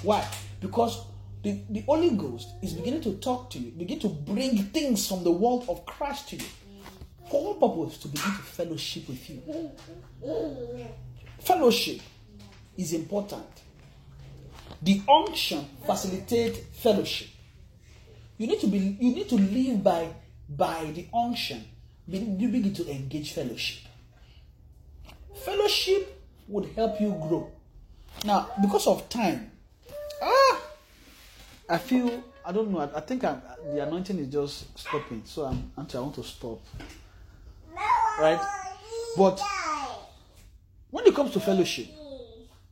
Why? Because the, the Holy Ghost is beginning to talk to you, begin to bring things from the world of Christ to you. For what purpose? To begin to fellowship with you. Fellowship is important. The unction facilitates fellowship. You need to be you need to live by by the unction. You begin to engage fellowship. Fellowship would help you grow. Now, because of time, ah, I feel I don't know. I, I think I'm, the anointing is just stopping, so I'm actually I want to stop. Right, but when it comes to fellowship,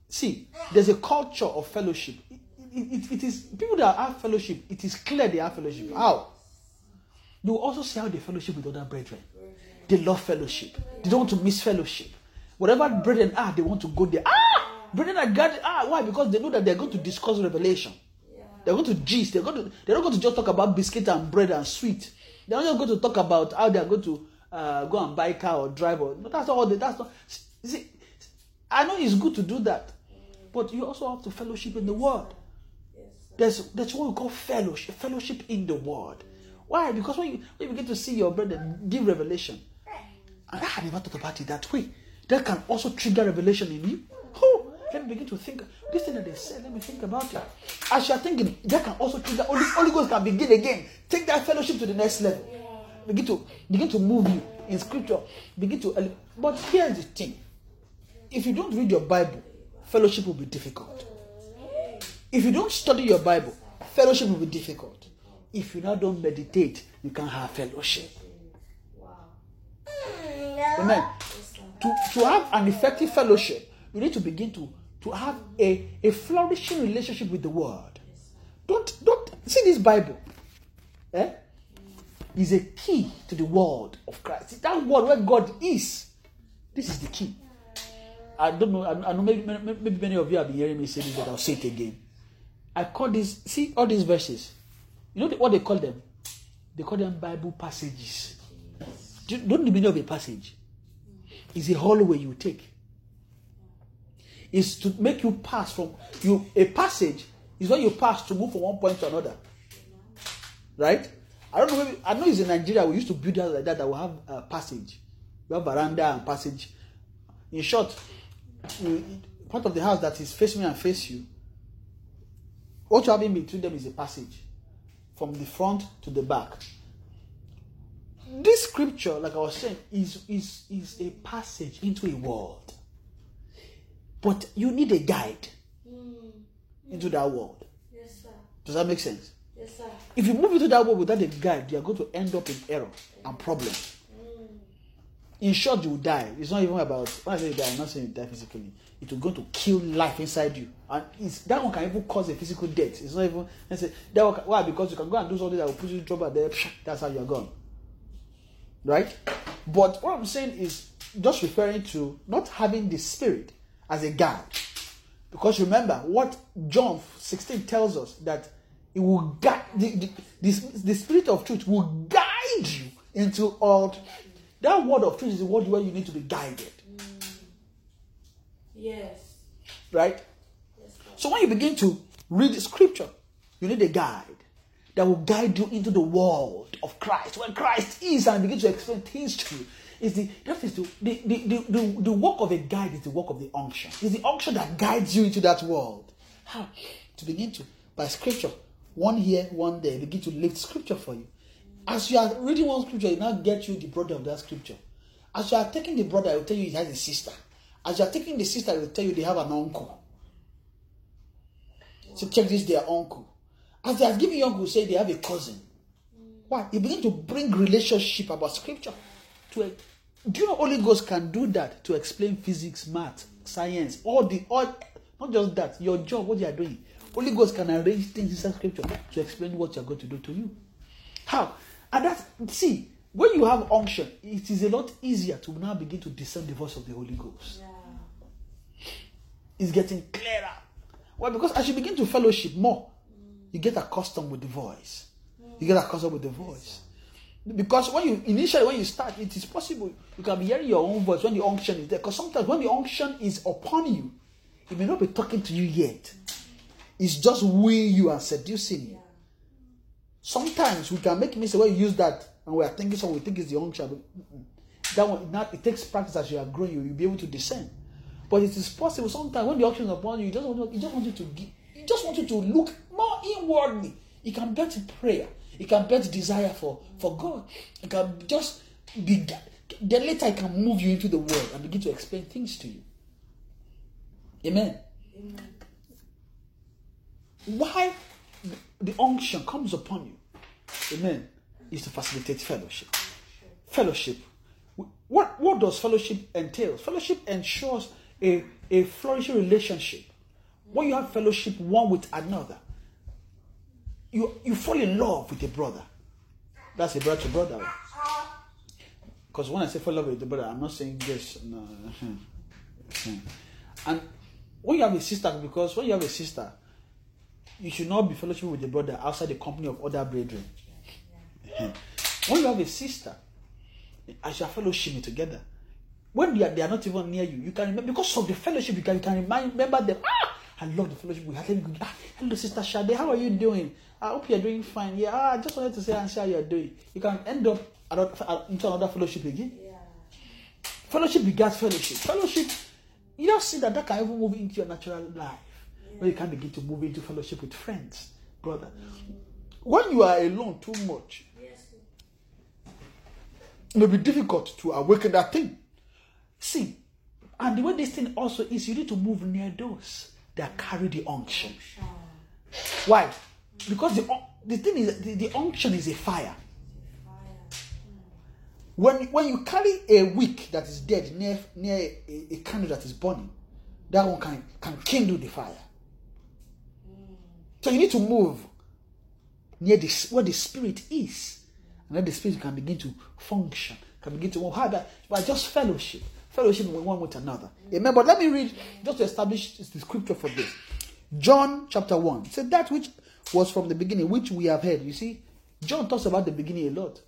see, there's a culture of fellowship. It, it, it is people that have fellowship. It is clear they have fellowship. How? You also see how they fellowship with other brethren. They love fellowship. They don't want to miss fellowship. Whatever brethren are, they want to go there. Ah, brethren are gathered. Ah, why? Because they know that they're going to discuss revelation. They're going to gist. They're going to. They're not going to just talk about biscuit and bread and sweet. They're not just going to talk about how they're going to uh, go and buy car or drive. Or no, that's all. They, that's not. See, I know it's good to do that, but you also have to fellowship in the word. There's that's what we call fellowship. Fellowship in the word. Why? Because when you, when you begin to see your brother give revelation, and I never thought about it that way. That can also trigger revelation in you. Oh, let me begin to think. This thing that they said, let me think about it. As you are thinking, that can also trigger. Holy, Holy Ghost can begin again. Take that fellowship to the next level. Begin to begin to move you in scripture. Begin to. But here's the thing: if you don't read your Bible, fellowship will be difficult. Mm-hmm. If you don't study your Bible, fellowship will be difficult. If you now don't meditate, you can't have fellowship. Wow. Amen. To, to have an effective fellowship, you need to begin to, to have a, a flourishing relationship with the word. Don't don't see this Bible. Eh? Is a key to the word of Christ. That word where God is. This is the key. I don't know. I, I know maybe, maybe, maybe many of you have been hearing me say this, but I'll say it again. I call this. See all these verses. You know what they call them? They call them Bible passages. Don't the meaning of a passage? It's a hallway you take. Is to make you pass from you. A passage is when you pass to move from one point to another. Right? I don't know. Maybe, I know it's in Nigeria. We used to build houses like that. That will have a passage. You have veranda and passage. In short, part of the house that is facing me and face you. What you have in between them is a passage, from the front to the back this scripture, like I was saying, is is is a passage into a world. But you need a guide hmm. into that world. Yes, sir. Does that make sense? Yes, sir. If you move into that world without a guide, you are going to end up in error and problem. In short, you will die. It's not even about when I say you die, I'm not saying you die physically. It will go to kill life inside you, and it's, that one can even cause a physical death. It's not even. Let's say that one, why? Because you can go and do something that will put you in trouble. There, that's how you are gone. right? But what I'm saying is just referring to not having the spirit as a guide. Because remember what John 16 tells us that it will guide the, the, the, the spirit of truth will guide you into all that word of truth is the word where you need to be guided. Mm. Yes. Right? Yes. So when you begin to read the scripture, you need a guide that will guide you into the world of Christ, where Christ is, and begin to explain things to you. Is the that is the the, the, the, the work of a guide is the work of the unction. It's the unction that guides you into that world. How? To begin to by scripture, one here, one there, begin to lift scripture for you. As you are reading one scripture, it now get you the brother of that scripture. As you are taking the brother, it will tell you he has a sister. As you are taking the sister, it will tell you they have an uncle. So check this, their uncle. As they are giving you uncle, say they have a cousin. Why? You begin to bring relationship about scripture. To a, do you know Holy Ghost can do that to explain physics, math, science, all the all not just that, your job, what you are doing. Holy Ghost can arrange things inside scripture to explain what you are going to do to you. How? And that's see, when you have unction, it is a lot easier to now begin to discern the voice of the Holy Ghost Yeah. is getting clearer. Well, because as you begin to fellowship more, you get accustomed with the voice. You get accustomed with the voice. Because when you initially when you start, it is possible you can be hearing your own voice when the unction is there. Because sometimes when the unction is upon you, it may not be talking to you yet. It's just wooing you and seducing you. Sometimes we can make mistakes when you use that and we are thinking so we think it's the unction. That one not it takes practice as you are growing, you will be able to discern. But it is possible sometimes when the unction is upon you, you just want to, you just want you to give, you just want you to look more inwardly. It can bet prayer. It can bet desire for for God. you can just be. Then later, I can move you into the world and begin to explain things to you. Amen. Amen. Why the unction comes upon you, amen, is to facilitate fellowship. Fellowship. What, what does fellowship entail? Fellowship ensures a, a flourishing relationship. When you have fellowship one with another, you, you fall in love with a brother. That's a brother to brother. Because when I say fall in love with a brother, I'm not saying this. No. And when you have a sister, because when you have a sister, you should not be fellowship with a brother outside the company of other brethren. when you have a sister, as you are fellowshipping together, when they are, they are not even near you, you can remember because of the fellowship, you can, you can remind, remember them. Ah, I love the fellowship we had. Ah, hello, Sister Shade, how are you doing? I hope you're doing fine. Yeah, ah, I just wanted to say and see how you're doing. You can end up into another fellowship again. Yeah. Fellowship begins fellowship. Fellowship, you don't see that that can even move into your natural life. When you can't begin to move into fellowship with friends, brother. When you are alone too much, it may be difficult to awaken that thing. See, and the way this thing also is, you need to move near those that carry the unction. Why? Because the the thing is, the, the unction is a fire. Fire. When when you carry a wick that is dead near near a, a candle that is burning, that one can can kindle the fire. So you need to move near this where the spirit is, and then the spirit can begin to function, can begin to move harder by just fellowship, fellowship with one with another. Amen. But let me read just to establish the scripture for this. John chapter one said that which was from the beginning, which we have heard. You see, John talks about the beginning a lot.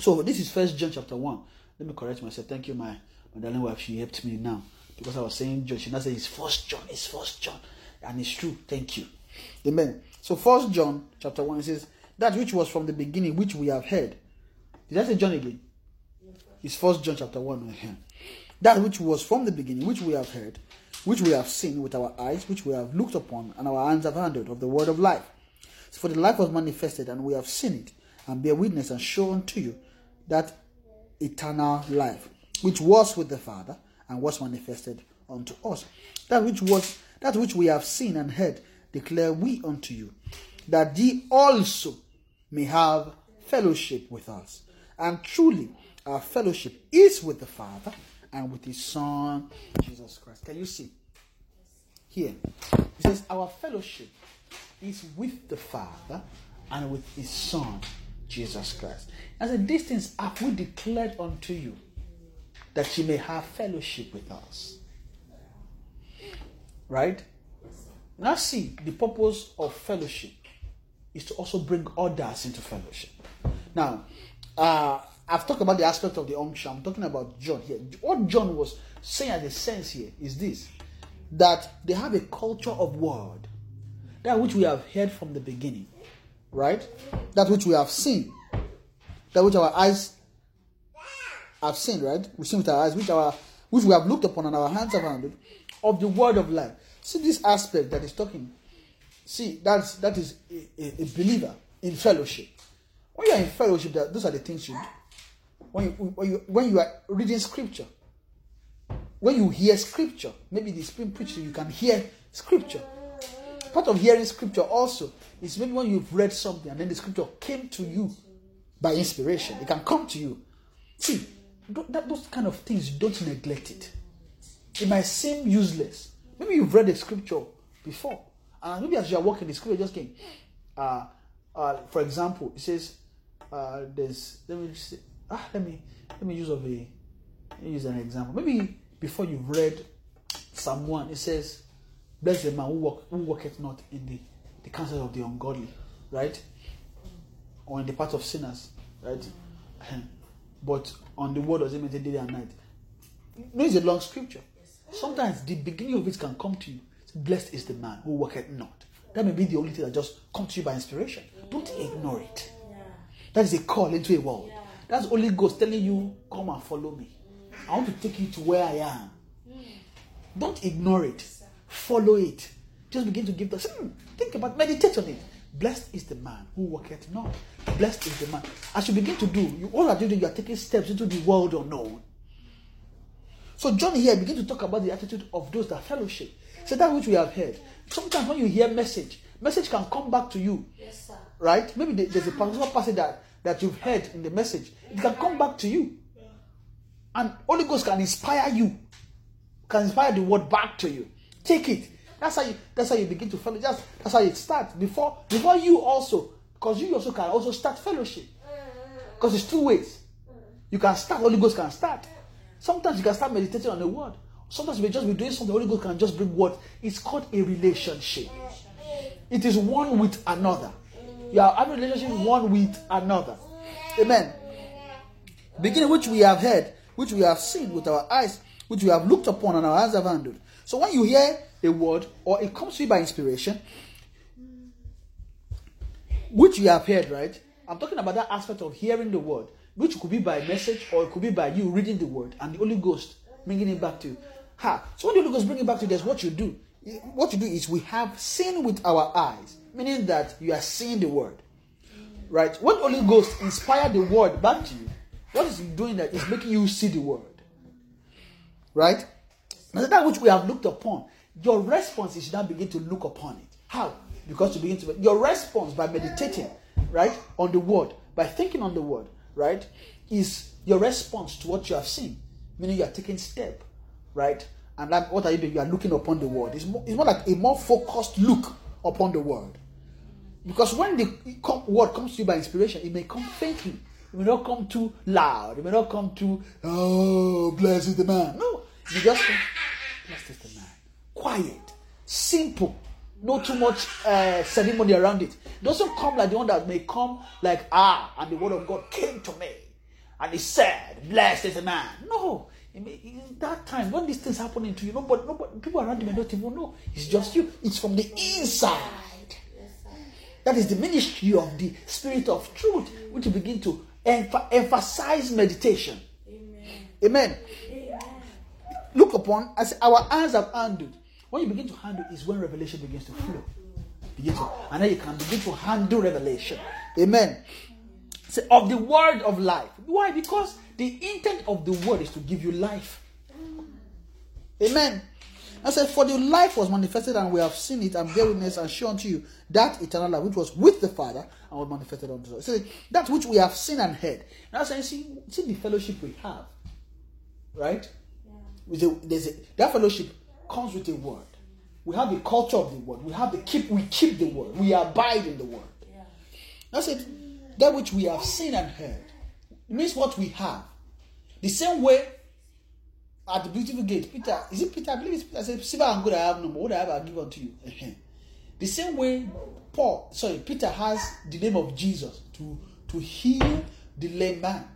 So this is First John chapter one. Let me correct myself. Thank you, my my darling wife. She helped me now because I was saying John. She now said it's First John. It's First John, and it's true. Thank you, Amen. So First John chapter one says that which was from the beginning, which we have heard. Did I say John again? It's First John chapter one. uh-huh. That which was from the beginning, which we have heard, which we have seen with our eyes, which we have looked upon, and our hands have handled of the word of life. So for the life was manifested, and we have seen it, and bear witness and show unto you that eternal life, which was with the Father, and was manifested unto us. That which was that which we have seen and heard, declare we unto you, that ye also may have fellowship with us. And truly, our fellowship is with the Father and with His Son, Jesus Christ. Can you see? Here, it says, Our fellowship is with the Father and with His Son, Jesus Christ. As a distance have we declared unto you that ye may have fellowship with us. Right? Now, see, the purpose of fellowship is to also bring others into fellowship. Now, uh, I've talked about the aspect of the unction. I'm talking about John here. What John was saying as a sense here is this that they have a culture of word, that which we have heard from the beginning, right? That which we have seen, that which our eyes have seen, right? We've seen with our eyes, which our which we have looked upon and our hands have handled, of the word of life. See this aspect that is talking. See, that's that is a, a, believer in fellowship. When you are in fellowship, that those are the things you do. When you when you when you are reading scripture, when you hear scripture, maybe the spirit preached to you, can hear scripture. Part of hearing scripture also is maybe when you've read something and then the scripture came to you by inspiration. It can come to you. See, those kind of things, don't neglect it. It might seem useless. Maybe you've read the scripture before, and maybe as you are walking, the scripture just came. Uh, uh, for example, it says, uh, "There's." Let me say, ah, let me let me use of a use an example. Maybe before you've read Psalm one, it says, "Bless the man who walk who walketh not in the the counsel of the ungodly," right? Or in the path of sinners, right? But on the word of him day and night. No, it's a long scripture. Sometimes the beginning of it can come to you. Blessed is the man who worketh not. That may be the only thing that just comes to you by inspiration. Don't ignore it. That is a call into a world. That's Holy Ghost telling you, come and follow me. I want to take you to where I am. Don't ignore it. Follow it. Just begin to give the hmm, think about meditate on it. Blessed is the man who worketh not. Blessed is the man. As you begin to do, you all are doing, you are taking steps into the world unknown. So John here begin to talk about the attitude of those that fellowship. So that which we have heard. Sometimes when you hear message, message can come back to you, Yes, sir. right? Maybe there's a particular passage that, that you've heard in the message. It can come back to you. And Holy Ghost can inspire you, can inspire the word back to you. Take it. That's how you that's how you begin to fellowship. That's, that's how it starts. Before before you also, because you also can also start fellowship. Mm-hmm. Because it's two ways. You can start, Holy Ghost can start. Sometimes you can start meditating on the word. Sometimes you may just be doing something, The Holy Ghost can just bring word. It's called a relationship. It is one with another. You are having a relationship one with another. Amen. Beginning which we have heard, which we have seen with our eyes, which we have looked upon and our hands have handled. So when you hear a word or it comes to you by inspiration, which you have heard, right? I'm talking about that aspect of hearing the word, which could be by message or it could be by you reading the word and the Holy Ghost bringing it back to you. Ha! So when the Holy Ghost bring it back to you, there's what you do. What you do is we have seen with our eyes, meaning that you are seeing the word. Right? When Holy Ghost inspired the word back to you, what is doing that is making you see the word. Right? Now that which we have looked upon, your response is now begin to look upon it. How? Because you begin to your response by meditating, right, on the word, by thinking on the word, right, is your response to what you have seen. Meaning you are taking step, right? And that, what are you doing? You are looking upon the world. It's more, it's more like a more focused look upon the world. Because when the word comes to you by inspiration, it may come faintly. It may not come too loud. It may not come too, oh, blessed the man. No. You just blessed the man. Quiet. Simple. No too much uh, ceremony around it. It doesn't come like the one that may come like, ah, and the word of God came to me. And he said, blessed is the man. No. In that time, when these things happening to you, nobody, nobody, people around you may not even know. It's just you. It's from the inside. That is the ministry of the Spirit of Truth, which will begin to emph- emphasize meditation. Amen. Look upon as our hands have handled. When you begin to handle is when revelation begins to flow. Begin to, and then you can begin to handle revelation. Amen. Say, of the word of life. Why? Because the intent of the word is to give you life. Amen. I said, For the life was manifested, and we have seen it, and bear witness, and show unto you that eternal life which was with the Father and was manifested unto us. So that which we have seen and heard. Now, saying, see, see the fellowship we have, right? A, there's a, that fellowship comes with a word. We have a culture of the word. We have the keep. We keep the word. We abide in the word. That's it. That which we have seen and heard. It means what we have. The same way at the beautiful gate, Peter, is it Peter? I believe it's Peter. I said, Silver and gold I have no more. What I have, I give unto you. The same way Paul, sorry, Peter has the name of Jesus to, to heal the lame man.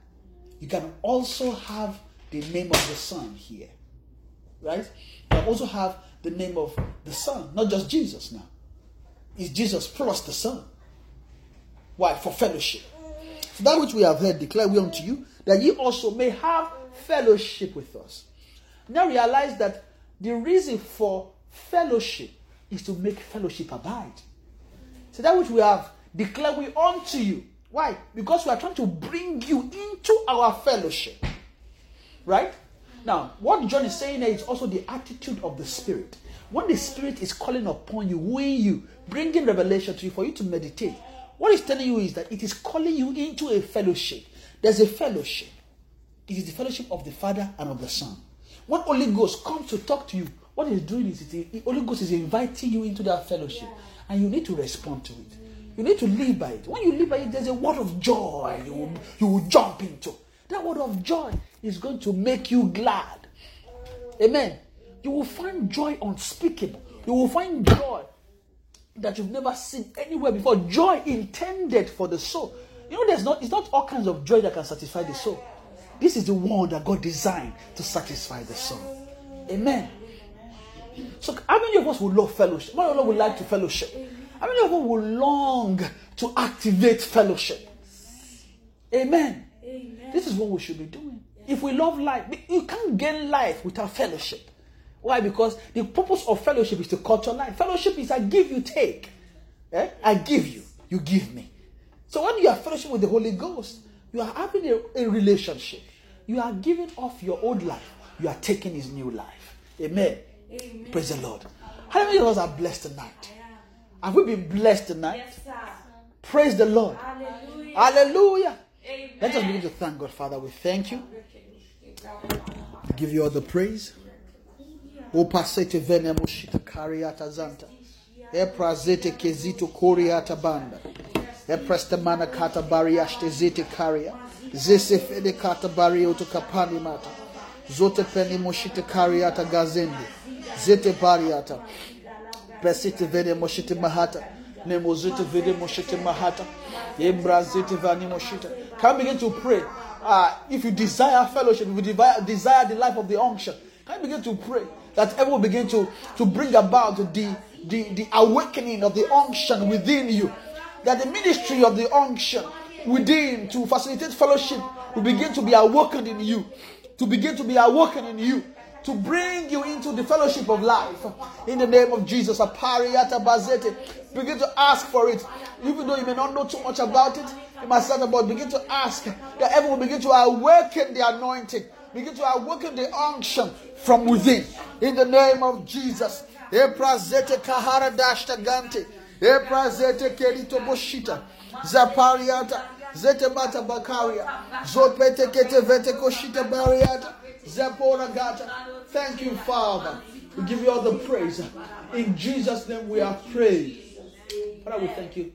You can also have the name of the Son here. Right? You also have the name of the Son, not just Jesus now. It's Jesus plus the Son. Why? For fellowship. So that which we have heard declare we unto you, that ye also may have fellowship with us. Now realize that the reason for fellowship is to make fellowship abide. So that which we have declared we unto you. Why? Because we are trying to bring you into our fellowship. Right? Now, what John is saying is also the attitude of the Spirit. When the Spirit is calling upon you, wooing you, bringing revelation to you for you to meditate, what he's telling you is that it is calling you into a fellowship. There's a fellowship. It is the fellowship of the Father and of the Son. When Holy Ghost comes to talk to you, what he's doing is the Holy Ghost is inviting you into that fellowship, and you need to respond to it. You need to live by it. When you live by it, there's a word of joy you will, you will jump into. That word of joy is going to make you glad. Amen. You will find joy unspeakable. You will find joy that you've never seen anywhere before. Joy intended for the soul. You know, there's not it's not all kinds of joy that can satisfy the soul. This is the one that God designed to satisfy the soul. Amen. So how many of us would love fellowship? How many of us would like to fellowship? How many of us would long to activate fellowship? Amen. This is what we should be doing. If we love life, you can't gain life without fellowship. Why? Because the purpose of fellowship is to culture life. Fellowship is I give, you take. Eh? I give you, you give me. So when you are fellowship with the Holy Ghost, you are having a, a relationship. You are giving off your old life you are taking his new life. Amen. Praise the Lord. How many of us are blessed tonight? Have we been blessed tonight? Yes, sir. Praise the Lord. Hallelujah. Hallelujah. Amen. Let us begin to thank God, Father. We thank you. Give you all the praise. O pasete vene moshita kariata zanta. E prazete kezito koriata banda. E presta mana kata bariashte zete karia. Zese fede kata barioto kapani mata. Zote peni moshita kariata gazende. Zete bariata. Pesite vede moshite mahata. Nemozite vede moshite mahata. Embrazite vani moshite. Can begin to pray? Uh, if you desire fellowship, if you desire, the life of the unction, can you begin to pray that will begin to, to bring about the, the, the awakening of the unction within you. That the ministry of the unction within to facilitate fellowship will begin to be awakened in you. To begin to be awakened in you to bring you into the fellowship of life. In the name of Jesus, Apariata Bazete. Begin to ask for it. Even though you may not know too much about it, you must start about begin to ask that will begin to awaken the anointing, begin to awaken the unction from within. In the name of Jesus. Eprazete kahara dashta gante. Eprazete kerito boshita. Zapariata. Zete bata bakaria. Zopete kete vete koshita bariata. Zepora gata. Thank you, Father. We give you all the praise. In Jesus' name we are praying. Father, we thank you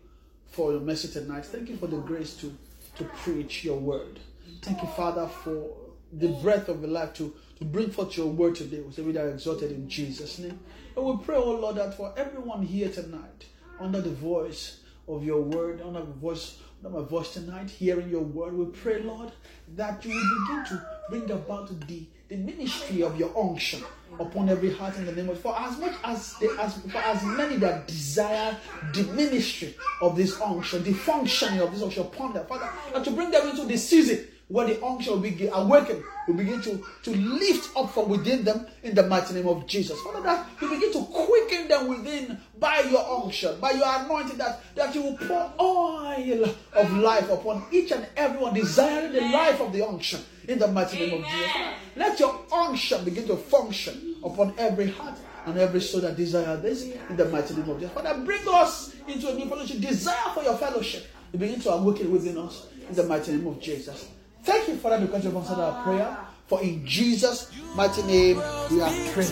for your message tonight. Thank you for the grace to, to preach your word. Thank you, Father, for the breath of your life to, to bring forth your word today. We say we are exalted in Jesus' name. And we pray, oh Lord, that for everyone here tonight, under the voice of your word, under the voice under my voice tonight, hearing your word, we pray, Lord, that you will begin to bring about the, the ministry of your unction upon every heart in the name of for as much as they, as for as many that desire the ministry of this unction, the functioning of this unction upon their Father, and to bring them into the season where the unction will be awakened, will begin to, to lift up from within them in the mighty name of Jesus. Father, that you begin to quicken them within by your unction, by your anointing, that, that you will pour oil of life upon each and everyone desiring the life of the unction in the mighty name of Jesus. Let your unction begin to function upon every heart and every soul that desire this in the mighty name of Jesus. Father, bring us into a new fellowship, desire for your fellowship. You begin to awaken within us in the mighty name of Jesus. Thank you, Father, because you've answered our prayer. For in Jesus' mighty name we are praying.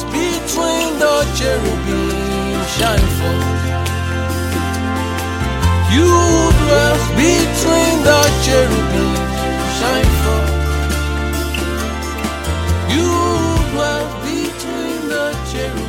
Between the cherubim shine forth. You dwell between the cherubim to shine forth. You dwell between the cherubim.